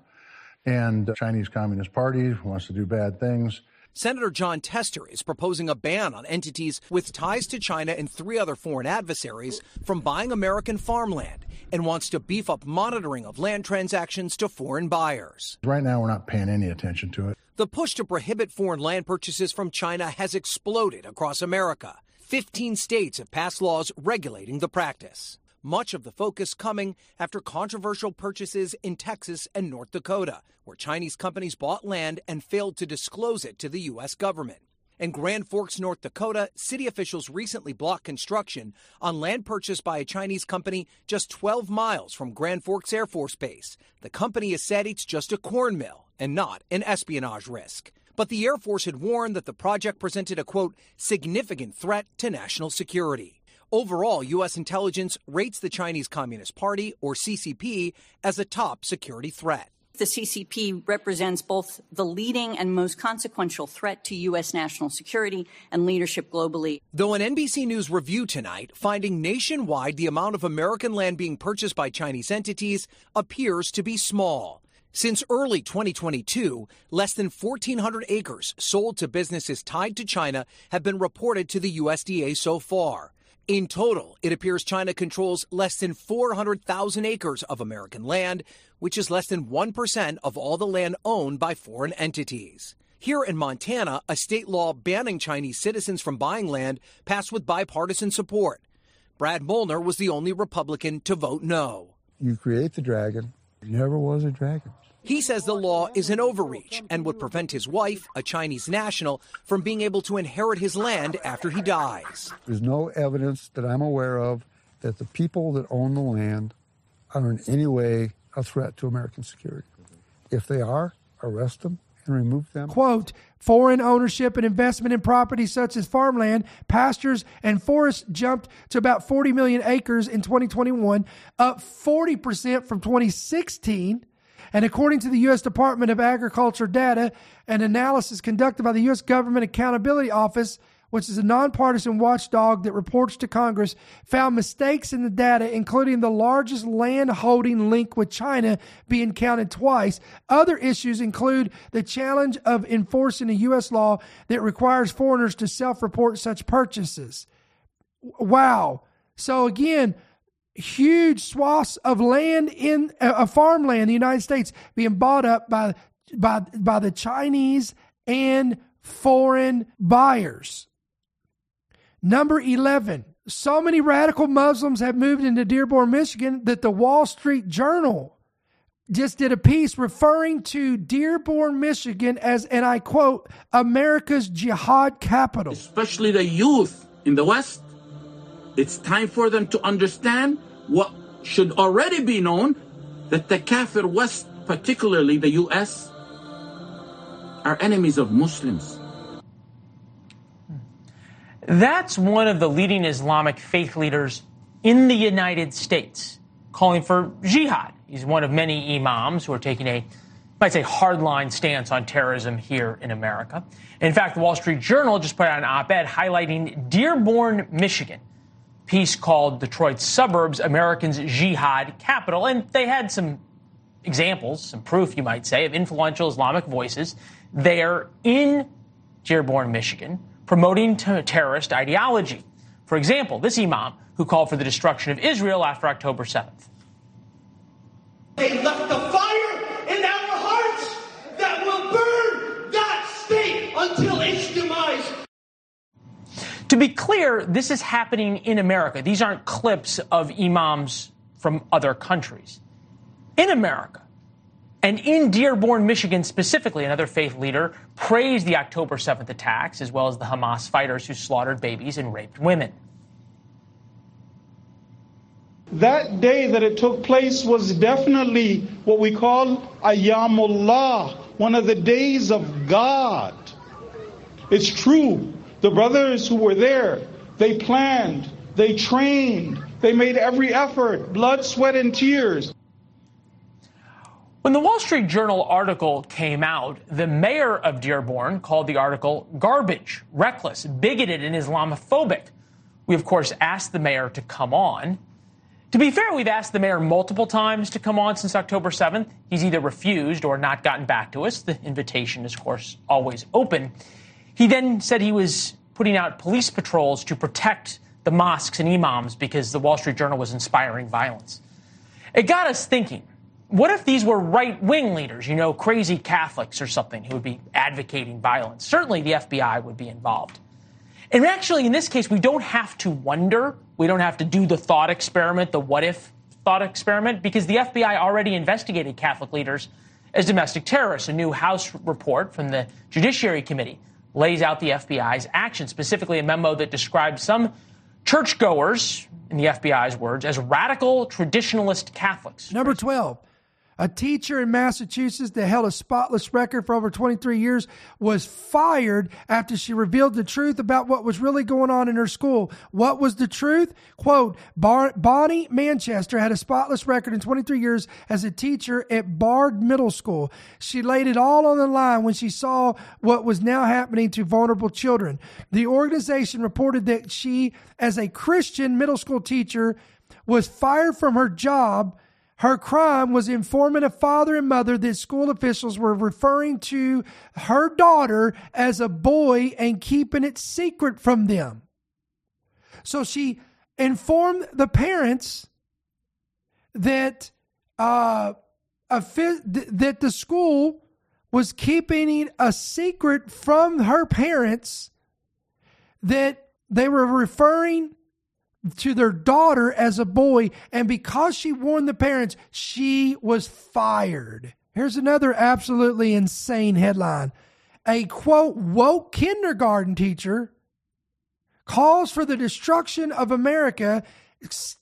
and the Chinese Communist Party wants to do bad things. Senator Jon Tester is proposing a ban on entities with ties to China and three other foreign adversaries from buying American farmland and wants to beef up monitoring of land transactions to foreign buyers. Right now, we're not paying any attention to it. The push to prohibit foreign land purchases from China has exploded across America. 15 states have passed laws regulating the practice. Much of the focus coming after controversial purchases in Texas and North Dakota, where Chinese companies bought land and failed to disclose it to the U.S. government. In Grand Forks, North Dakota, city officials recently blocked construction on land purchased by a Chinese company just 12 miles from Grand Forks Air Force Base. The company has said it's just a corn mill and not an espionage risk. But the Air Force had warned that the project presented a quote, significant threat to national security. Overall, U.S. intelligence rates the Chinese Communist Party, or CCP, as a top security threat. The CCP represents both the leading and most consequential threat to U.S. national security and leadership globally. Though an NBC News review tonight finding nationwide the amount of American land being purchased by Chinese entities appears to be small. Since early 2022, less than 1,400 acres sold to businesses tied to China have been reported to the USDA so far. In total, it appears China controls less than 400,000 acres of American land, which is less than 1% of all the land owned by foreign entities. Here in Montana, a state law banning Chinese citizens from buying land passed with bipartisan support. Brad Molnar was the only Republican to vote no. You create the dragon, There never was a dragon. He says the law is an overreach and would prevent his wife, a Chinese national, from being able to inherit his land after he dies. There's no evidence that I'm aware of that the people that own the land are in any way a threat to American security. If they are, arrest them and remove them. Quote, foreign ownership and investment in property such as farmland, pastures, and forests jumped to about 40 million acres in 2021, up 40% from 2016 and according to the U.S. Department of Agriculture data, an analysis conducted by the U.S. Government Accountability Office, which is a nonpartisan watchdog that reports to Congress, found mistakes in the data, including the largest land holding link with China being counted twice. Other issues include the challenge of enforcing a U.S. law that requires foreigners to self report such purchases. Wow. So, again, huge swaths of land in uh, farmland in the United States being bought up by by by the Chinese and foreign buyers. Number 11. So many radical Muslims have moved into Dearborn, Michigan that the Wall Street Journal just did a piece referring to Dearborn, Michigan as, and I quote, America's jihad capital. Especially the youth in the West. It's time for them to understand what should already be known that the Kafir West, particularly the US, are enemies of Muslims. That's one of the leading Islamic faith leaders in the United States calling for jihad. He's one of many imams who are taking a might say hardline stance on terrorism here in America. In fact, the Wall Street Journal just put out an op-ed highlighting Dearborn, Michigan, piece called Detroit's suburbs, Americans' jihad capital. And they had some examples, some proof, you might say, of influential Islamic voices there in Dearborn, Michigan, promoting terrorist ideology. For example, this imam who called for the destruction of Israel after October 7th. They left a fire in our hearts that will burn that state until. To be clear, this is happening in America. These aren't clips of imams from other countries. In America, and in Dearborn, Michigan specifically, another faith leader praised the October 7th attacks, as well as the Hamas fighters who slaughtered babies and raped women. That day that it took place was definitely what we call Ayyamullah, one of the days of God. It's true. The brothers who were there, they planned, they trained, they made every effort, blood, sweat, and tears. When the Wall Street Journal article came out, the mayor of Dearborn called the article garbage, reckless, bigoted, and Islamophobic. We, of course, asked the mayor to come on. To be fair, we've asked the mayor multiple times to come on since October 7th. He's either refused or not gotten back to us. The invitation is, of course, always open. He then said he was putting out police patrols to protect the mosques and imams because the Wall Street Journal was inspiring violence. It got us thinking what if these were right wing leaders, you know, crazy Catholics or something who would be advocating violence? Certainly the FBI would be involved. And actually, in this case, we don't have to wonder. We don't have to do the thought experiment, the what if thought experiment, because the FBI already investigated Catholic leaders as domestic terrorists. A new House report from the Judiciary Committee lays out the FBI's action, specifically a memo that describes some churchgoers, in the FBI's words, as radical traditionalist Catholics. Number 12. A teacher in Massachusetts that held a spotless record for over 23 years was fired after she revealed the truth about what was really going on in her school. What was the truth? Quote, Bonnie Manchester had a spotless record in 23 years as a teacher at Baird Middle School. She laid it all on the line when she saw what was now happening to vulnerable children. The organization reported that she, as a Christian middle school teacher, was fired from her job her crime was informing a father and mother that school officials were referring to her daughter as a boy and keeping it secret from them. So she informed the parents that uh, a, that the school was keeping a secret from her parents that they were referring to their daughter as a boy, and because she warned the parents, she was fired. Here's another absolutely insane headline. A quote, woke kindergarten teacher calls for the destruction of America,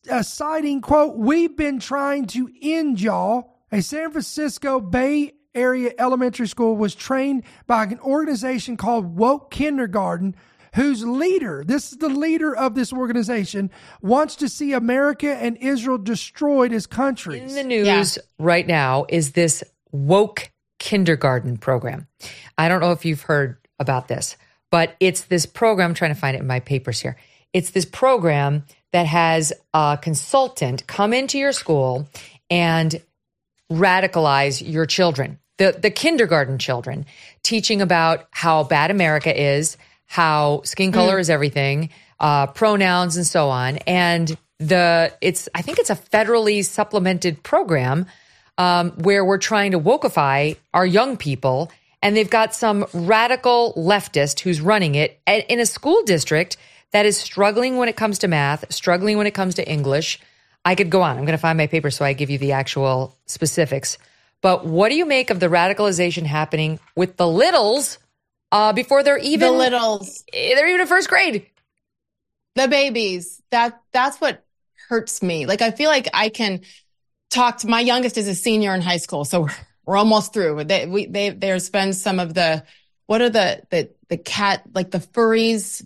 uh, citing, quote, we've been trying to end y'all. A San Francisco Bay Area elementary school was trained by an organization called Woke Kindergarten whose leader, this is the leader of this organization, wants to see America and Israel destroyed as countries. In the news yeah. right now is this woke kindergarten program. I don't know if you've heard about this, but it's this program, I'm trying to find it in my papers here. It's this program that has a consultant come into your school and radicalize your children, the, the kindergarten children, teaching about how bad America is, how skin color mm. is everything, uh, pronouns and so on. And the it's I think it's a federally supplemented program um, where we're trying to wokeify our young people, and they've got some radical leftist who's running it in a school district that is struggling when it comes to math, struggling when it comes to English. I could go on. I'm going to find my paper so I give you the actual specifics. But what do you make of the radicalization happening with the littles uh, before they're even the littles. They're even in first grade. The babies. That that's what hurts me. Like I feel like I can talk to my youngest is a senior in high school, so we're, we're almost through. They we they there's been some of the what are the the the cat like the furries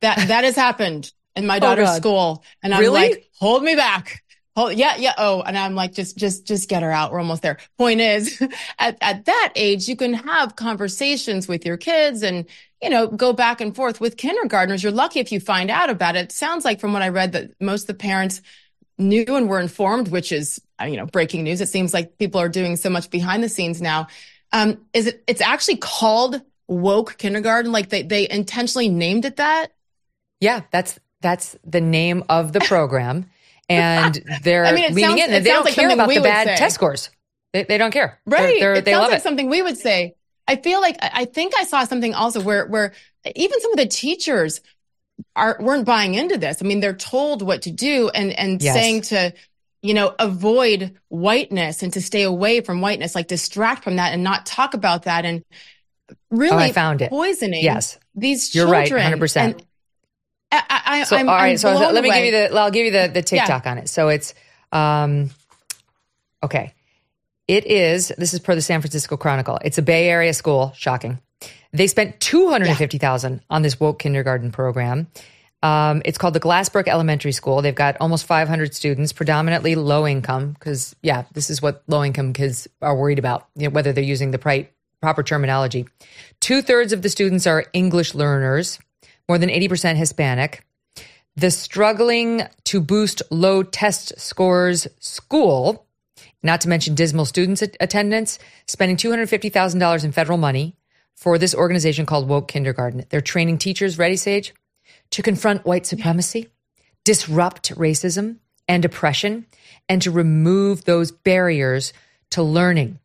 that that has happened in my oh, daughter's oh school, and I'm really? like, hold me back. Oh yeah, yeah. Oh, and I'm like, just, just, just get her out. We're almost there. Point is, at, at that age, you can have conversations with your kids and, you know, go back and forth with kindergartners. You're lucky if you find out about it. it sounds like from what I read that most of the parents knew and were informed, which is, uh, you know, breaking news. It seems like people are doing so much behind the scenes now. Um, is it, it's actually called woke kindergarten. Like they, they intentionally named it that. Yeah, that's, that's the name of the program and they're I mean, it leaning sounds- in. they don't like care about the bad say. test scores. They, they don't care. They're- Right. they're- it they sounds like it. something we would say. I feel like I think I saw something also where where even some of the teachers are weren't buying into this. I mean, they're told what to do and and Yes. saying to you know avoid whiteness and to stay away from whiteness, like distract from that and not talk about that and really Oh, I found it. poisoning Yes. these You're children. right, 100%. And I, I, So I'm, all right, so let me give you the I'll give you the the Yeah. TikTok on it. So it's um okay. It is this is per the San Francisco Chronicle. It's a Bay Area school, shocking. They spent 250,000 on this woke kindergarten program. Um, it's called the Glassbrook Elementary School. They've got almost 500 students, predominantly low income, because yeah, this is what low income kids are worried about, you know, whether they're using the pri- proper terminology. Two thirds of the students are English learners, more than 80% Hispanic. The struggling to boost low test scores school, not to mention dismal students attendance, spending $250,000 in federal money for this organization called Woke Kindergarten. They're training teachers, ready, Sage, to confront white supremacy, disrupt racism and oppression, and to remove those barriers to learning.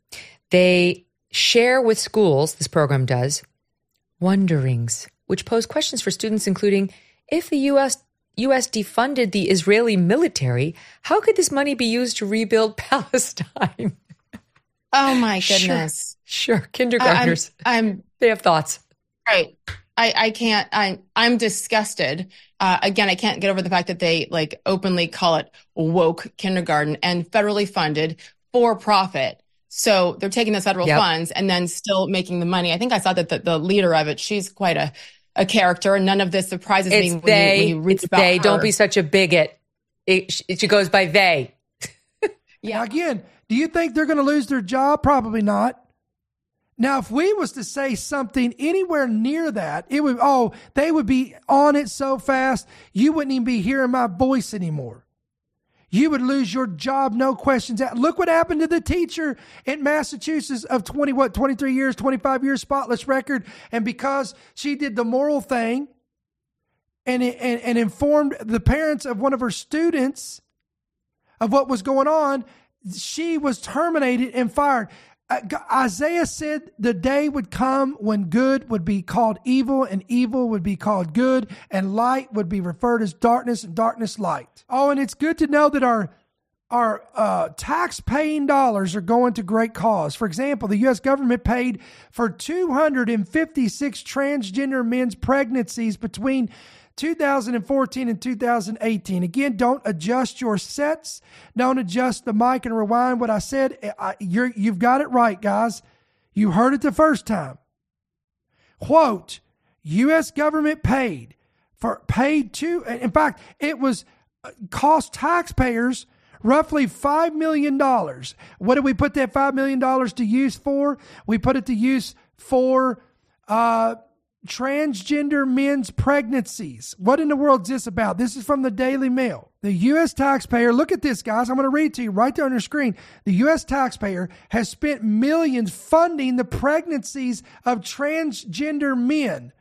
They share with schools, this program does, wonderings, which pose questions for students, including if the U.S. U.S. defunded the Israeli military, how could this money be used to rebuild Palestine? Oh my goodness. Sure, kindergartners. I'm, I'm they have thoughts. Right. I, I can't, I, I'm disgusted. Uh, again, I can't get over the fact that they like openly call it woke kindergarten and federally funded for profit. So they're taking the federal Yep. funds and then still making the money. I think I saw that the, the leader of it, she's quite a, a character and none of this surprises me It's when, they. you, when you read it's about they. her. Don't be such a bigot. It, she goes by they. Yeah. Again, do you think they're going to lose their job? Probably not. Now, if we was to say something anywhere near that, it would, oh, they would be on it so fast, you wouldn't even be hearing my voice anymore. You would lose your job, no questions. asked. Look what happened to the teacher in Massachusetts of 20, what, 23 years, 25 years, spotless record. And because she did the moral thing and, and, and informed the parents of one of her students of what was going on, she was terminated and fired. Uh, Isaiah said the day would come when good would be called evil and evil would be called good and light would be referred as darkness and darkness light. Oh, and it's good to know that our our uh, tax paying dollars are going to great cause. For example, the U.S. government paid for 256 transgender men's pregnancies between 2014 and 2018. Again, don't adjust your sets. Don't adjust the mic and rewind what I said. I, you've got it right, guys. You heard it the first time. Quote, U.S. government paid for paid to, in fact, it was uh, cost taxpayers roughly $5 million. What did we put that $5 million to use for? We put it to use for, uh, transgender men's pregnancies. What in the world is this about? This is from the Daily Mail. The U.S. taxpayer, look at this, guys. I'm going to read to you right there on your screen. The U.S. taxpayer has spent millions funding the pregnancies of transgender men.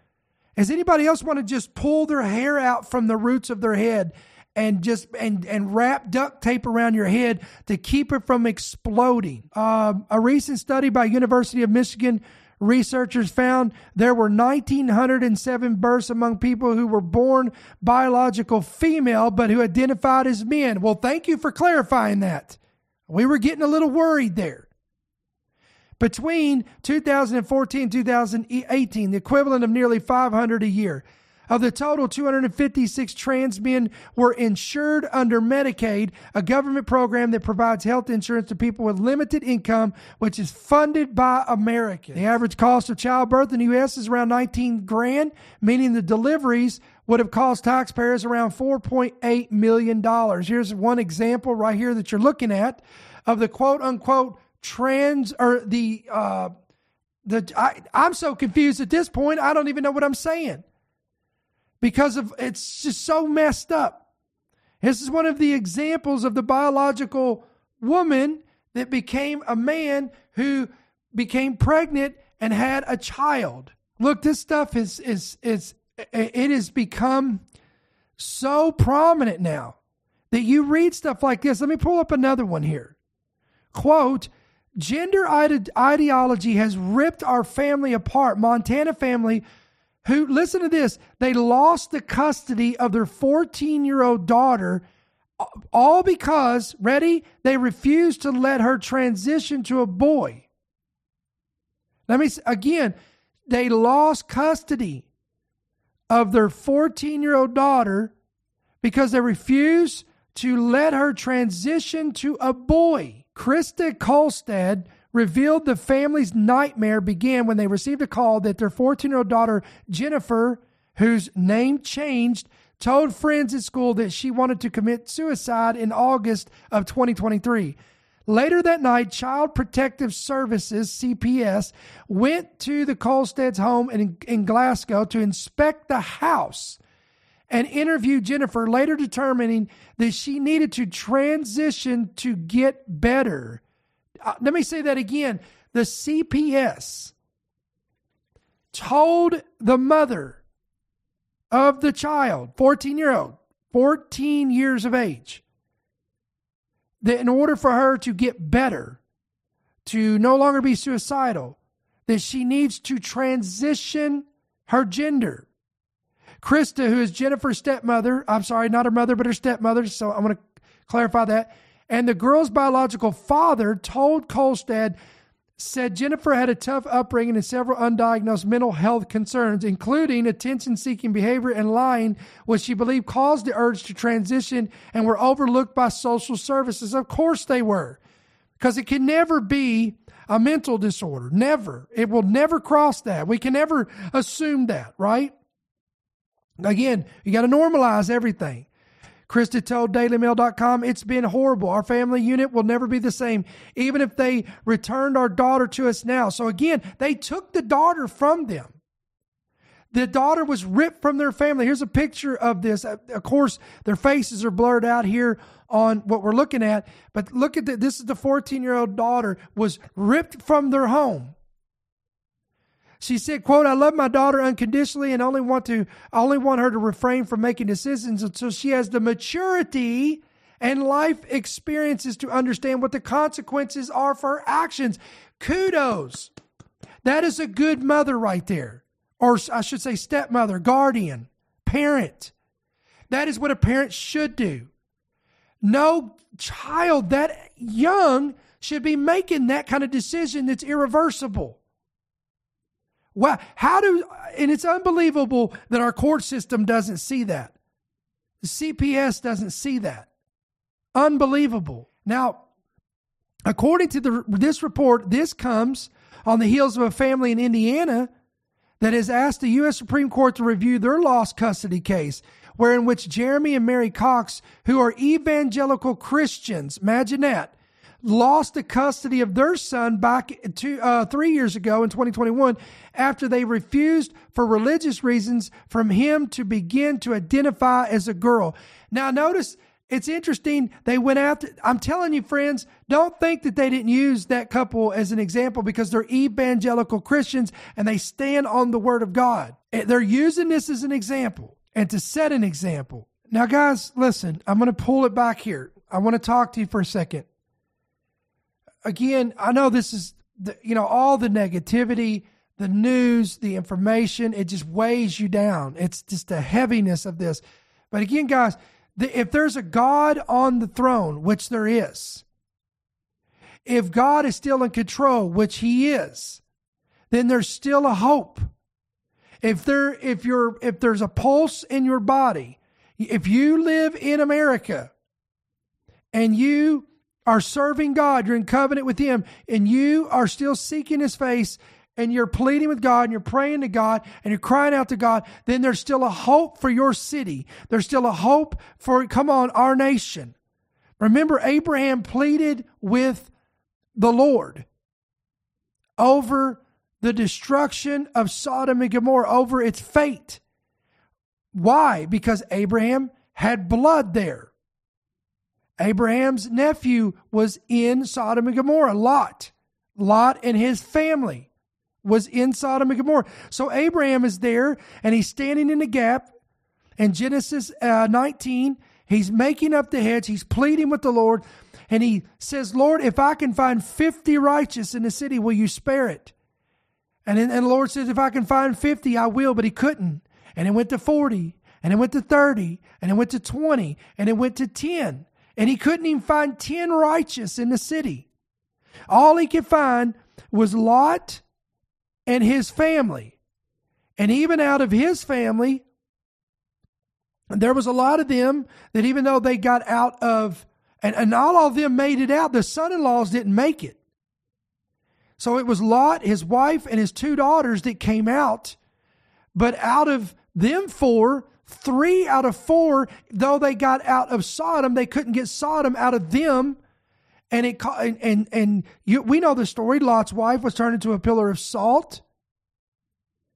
Does anybody else want to just pull their hair out from the roots of their head and just and and wrap duct tape around your head to keep it from exploding? Um, a recent study by University of Michigan researchers found there were 1907 births among people who were born biological female but who identified as men. Well, thank you for clarifying that. We were getting a little worried there. Between 2014 and 2018, the equivalent of nearly 500 a year. Of the total, 256 trans men were insured under Medicaid, a government program that provides health insurance to people with limited income, which is funded by Americans. The average cost of childbirth in the U.S. is around 19 grand, meaning the deliveries would have cost taxpayers around $4.8 million. Here's one example right here that you're looking at of the quote unquote trans or the, uh, the, I, I'm so confused at this point. I don't even know what I'm saying because of it's just so messed up. This is one of the examples of the biological woman that became a man who became pregnant and had a child. Look, this stuff is is is it has become so prominent now that you read stuff like this. Let me pull up another one here. Quote, gender ide- ideology has ripped our family apart. Montana family who, listen to this, they lost the custody of their 14 year old daughter, all because, ready, they refused to let her transition to a boy. Let me, again, they lost custody of their 14 year old daughter because they refused to let her transition to a boy. Krista Kolstad revealed the family's nightmare began when they received a call that their 14 year old daughter, Jennifer, whose name changed, told friends at school that she wanted to commit suicide in August of 2023. Later that night, Child Protective Services, CPS, went to the Kolstad's home in, in Glasgow to inspect the house and interview Jennifer, later determining that she needed to transition to get better. Uh, let me say that again. The CPS told the mother of the child, 14 year old, 14 years of age, that in order for her to get better, to no longer be suicidal, that she needs to transition her gender. Krista, who is Jennifer's stepmother, I'm sorry, not her mother, but her stepmother, so I'm going to clarify that. And the girl's biological father told Kolstad, said Jennifer had a tough upbringing and several undiagnosed mental health concerns, including attention seeking behavior and lying, which she believed caused the urge to transition and were overlooked by social services. Of course they were, because it can never be a mental disorder. Never. It will never cross that. We can never assume that, right? Again, you got to normalize everything. Krista told DailyMail.com, It's been horrible. Our family unit will never be the same, even if they returned our daughter to us now. So again, they took the daughter from them. The daughter was ripped from their family. Here's a picture of this. Uh, of course, their faces are blurred out here on what we're looking at, but look at this. This is the 14 year old daughter was ripped from their home. She said, quote, I love my daughter unconditionally and only want to I only want her to refrain from making decisions until she has the maturity and life experiences to understand what the consequences are for her actions. Kudos. That is a good mother right there. Or I should say stepmother, guardian, parent. That is what a parent should do. No child that young should be making that kind of decision that's irreversible. Wow, how do and it's unbelievable that our court system doesn't see that. The CPS doesn't see that. Unbelievable. Now, according to the, this report, this comes on the heels of a family in Indiana that has asked the U.S. Supreme Court to review their lost custody case, wherein which Jeremy and Mary Cox, who are evangelical Christians, imagine that, lost the custody of their son back to uh, three years ago in 2021 after they refused for religious reasons from him to begin to identify as a girl. Now, notice it's interesting. They went after, I'm telling you, friends, don't think that they didn't use that couple as an example because they're evangelical Christians and they stand on the word of God. They're using this as an example and to set an example. Now, guys, listen, I'm going to pull it back here. I want to talk to you for a second again, I know this is, the, you know, all the negativity, the news, the information, it just weighs you down. It's just the heaviness of this. But again, guys, the, if there's a God on the throne, which there is, if God is still in control, which he is, then there's still a hope. If there if you're if there's a pulse in your body, if you live in America and you are serving God, you're in covenant with Him, and you are still seeking His face and you're pleading with God and you're praying to God and you're crying out to God, then there's still a hope for your city. There's still a hope for, come on, our nation. Remember, Abraham pleaded with the Lord over the destruction of Sodom and Gomorrah, over its fate. Why? Because Abraham had blood there. Abraham's nephew was in Sodom and Gomorrah, Lot. Lot and his family was in Sodom and Gomorrah. So Abraham is there and he's standing in the gap. In Genesis uh, 19, he's making up the hedge. He's pleading with the Lord. And he says, Lord, if I can find 50 righteous in the city, will you spare it? And, and the Lord says, if I can find 50, I will. But he couldn't. And it went to 40, and it went to 30, and it went to 20, and it went to 10. And he couldn't even find 10 righteous in the city. All he could find was Lot and his family. And even out of his family, there was a lot of them that even though they got out of, and, and not all of them made it out, the son in laws didn't make it. So it was Lot, his wife, and his two daughters that came out. But out of them four, three out of four, though they got out of Sodom, they couldn't get Sodom out of them. And it and and, and you, we know the story. Lot's wife was turned into a pillar of salt.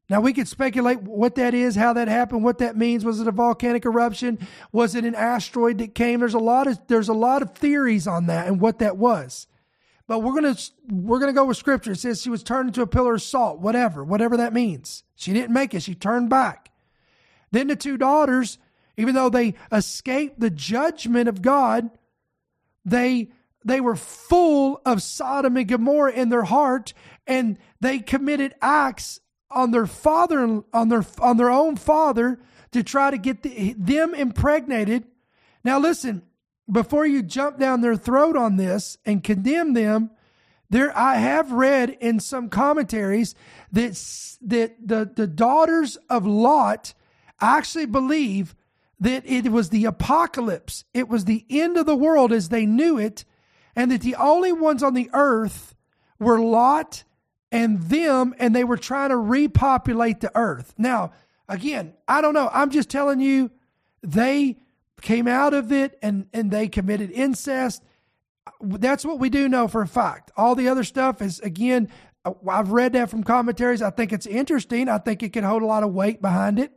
Now we could speculate what that is, how that happened, what that means. Was it a volcanic eruption? Was it an asteroid that came? There's a lot of there's a lot of theories on that and what that was. But we're gonna we're gonna go with scripture. It says she was turned into a pillar of salt, whatever, whatever that means. She didn't make it. She turned back. Then the two daughters, even though they escaped the judgment of God, they they were full of Sodom and Gomorrah in their heart, and they committed acts on their father on their on their own father to try to get the, them impregnated. Now listen, before you jump down their throat on this and condemn them, there I have read in some commentaries that that the the daughters of Lot actually believe that it was the apocalypse. It was the end of the world as they knew it, and that the only ones on the earth were Lot and them, and they were trying to repopulate the earth. Now, again, I don't know. I'm just telling you, they came out of it and, and they committed incest. That's what we do know for a fact. All the other stuff is, again, I've read that from commentaries. I think it's interesting. I think it can hold a lot of weight behind it.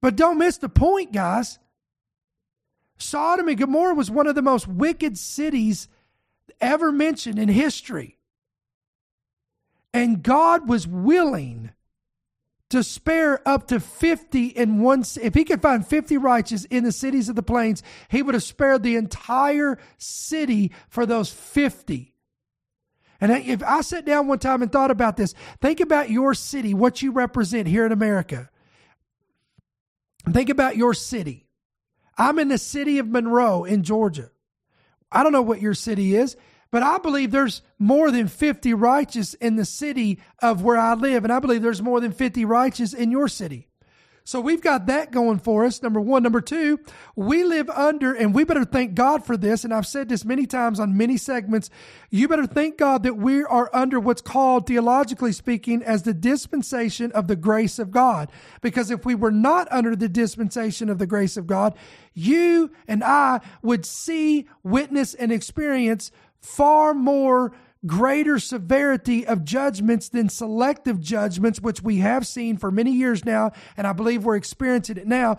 But don't miss the point, guys. Sodom and Gomorrah was one of the most wicked cities ever mentioned in history. And God was willing to spare up to 50 in one if he could find 50 righteous in the cities of the plains he would have spared the entire city for those 50 and if i sat down one time and thought about this think about your city what you represent here in america Think about your city. I'm in the city of Monroe in Georgia. I don't know what your city is, but I believe there's more than 50 righteous in the city of where I live. And I believe there's more than 50 righteous in your city. So we've got that going for us. Number one. Number two, we live under, and we better thank God for this. And I've said this many times on many segments. You better thank God that we are under what's called, theologically speaking, as the dispensation of the grace of God. Because if we were not under the dispensation of the grace of God, you and I would see, witness, and experience far more greater severity of judgments than selective judgments, which we have seen for many years now, and I believe we're experiencing it now.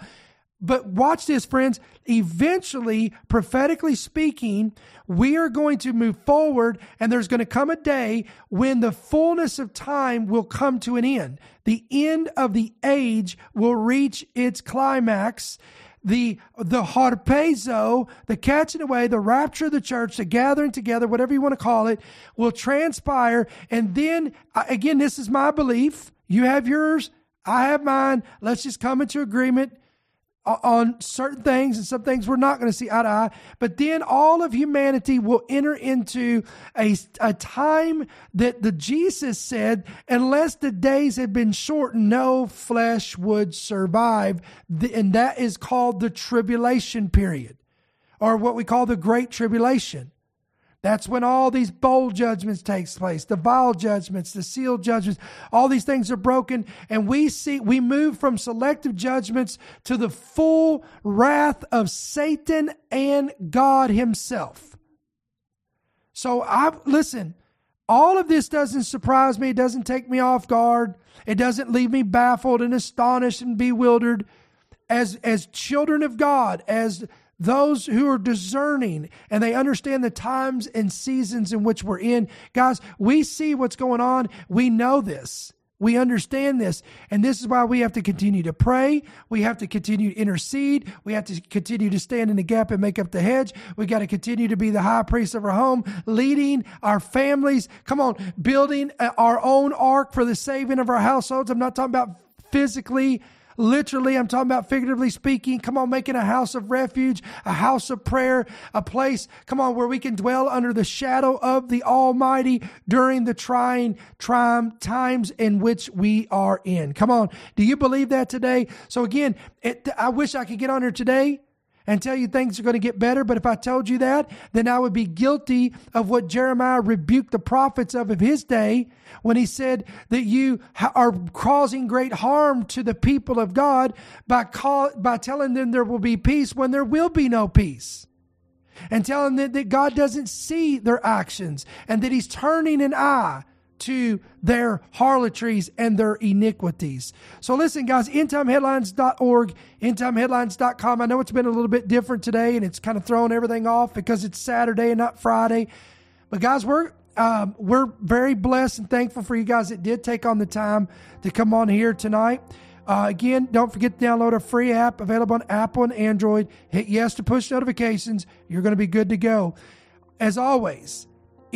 But watch this, friends. Eventually, prophetically speaking, we are going to move forward, and there's going to come a day when the fullness of time will come to an end. The end of the age will reach its climax, the the harpazo, the catching away, the rapture of the church, the gathering together, whatever you want to call it, will transpire. And then uh, again, this is my belief. You have yours, I have mine. Let's just come into agreement on certain things and some things we're not going to see eye to eye. But then all of humanity will enter into a, a time that the Jesus said, unless the days had been shortened, no flesh would survive. And that is called the tribulation period or what we call the great tribulation. That's when all these bowl judgments takes place, the vial judgments, the sealed judgments, all these things are broken. And we see, we move from selective judgments to the full wrath of Satan and God himself. So I, listen, all of this doesn't surprise me. It doesn't take me off guard. It doesn't leave me baffled and astonished and bewildered. As, as children of God, as those who are discerning and they understand the times and seasons in which we're in. Guys, we see what's going on. We know this. We understand this. And this is why we have to continue to pray. We have to continue to intercede. We have to continue to stand in the gap and make up the hedge. We got to continue to be the high priest of our home, leading our families. Come on, building our own ark for the saving of our households. I'm not talking about physically Literally, I'm talking about figuratively speaking. Come on, making a house of refuge, a house of prayer, a place, come on, where we can dwell under the shadow of the Almighty during the trying times in which we are in. Come on. Do you believe that today? So again, it, I wish I could get on here today and tell you things are going to get better. But if I told you that, then I would be guilty of what Jeremiah rebuked the prophets of of his day when he said that you are causing great harm to the people of God by call, by telling them there will be peace when there will be no peace. And telling them that God doesn't see their actions and that he's turning an eye to their harlotries and their iniquities. So listen, guys, endtimeheadlines.org, endtimeheadlines.com. I know it's been a little bit different today and it's kind of throwing everything off because it's Saturday and not Friday. But guys, we're um, we're very blessed and thankful for you guys that did take on the time to come on here tonight. Uh, again, don't forget to download a free app available on Apple and Android. Hit yes to push notifications. You're going to be good to go. As always,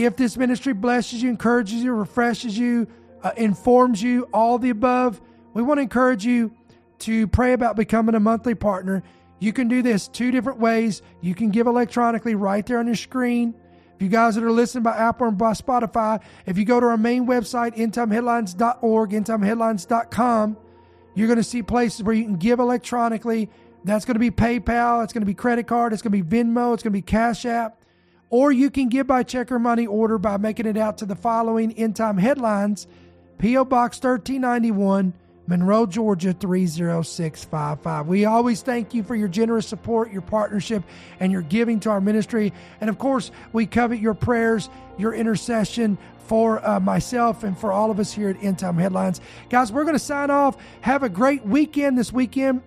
if this ministry blesses you, encourages you, refreshes you, uh, informs you, all the above, we want to encourage you to pray about becoming a monthly partner. You can do this two different ways. You can give electronically right there on your screen. If you guys that are listening by Apple and by Spotify, if you go to our main website, endtimeheadlines.org, endtimeheadlines.com, you're going to see places where you can give electronically. That's going to be PayPal, it's going to be credit card, it's going to be Venmo, it's going to be Cash App. Or you can give by check or money order by making it out to the following end time headlines P.O. Box 1391, Monroe, Georgia 30655. We always thank you for your generous support, your partnership, and your giving to our ministry. And of course, we covet your prayers, your intercession for uh, myself and for all of us here at End Time Headlines. Guys, we're going to sign off. Have a great weekend this weekend.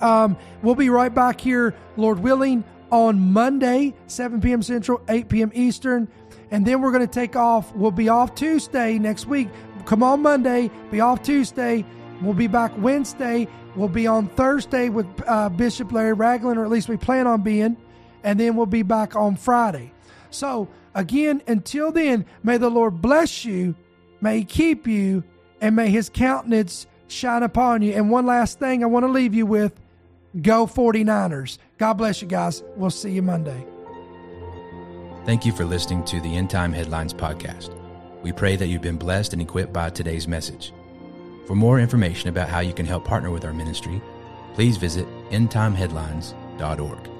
Um, we'll be right back here, Lord willing, on Monday, 7 p.m. Central, 8 p.m. Eastern. And then we're going to take off. We'll be off Tuesday next week. Come on Monday, be off Tuesday. We'll be back Wednesday. We'll be on Thursday with uh, Bishop Larry Ragland, or at least we plan on being. And then we'll be back on Friday. So, again, until then, may the Lord bless you, may He keep you, and may His countenance shine upon you. And one last thing I want to leave you with Go 49ers. God bless you guys. We'll see you Monday. Thank you for listening to the End Time Headlines podcast. We pray that you've been blessed and equipped by today's message. For more information about how you can help partner with our ministry, please visit endtimeheadlines.org.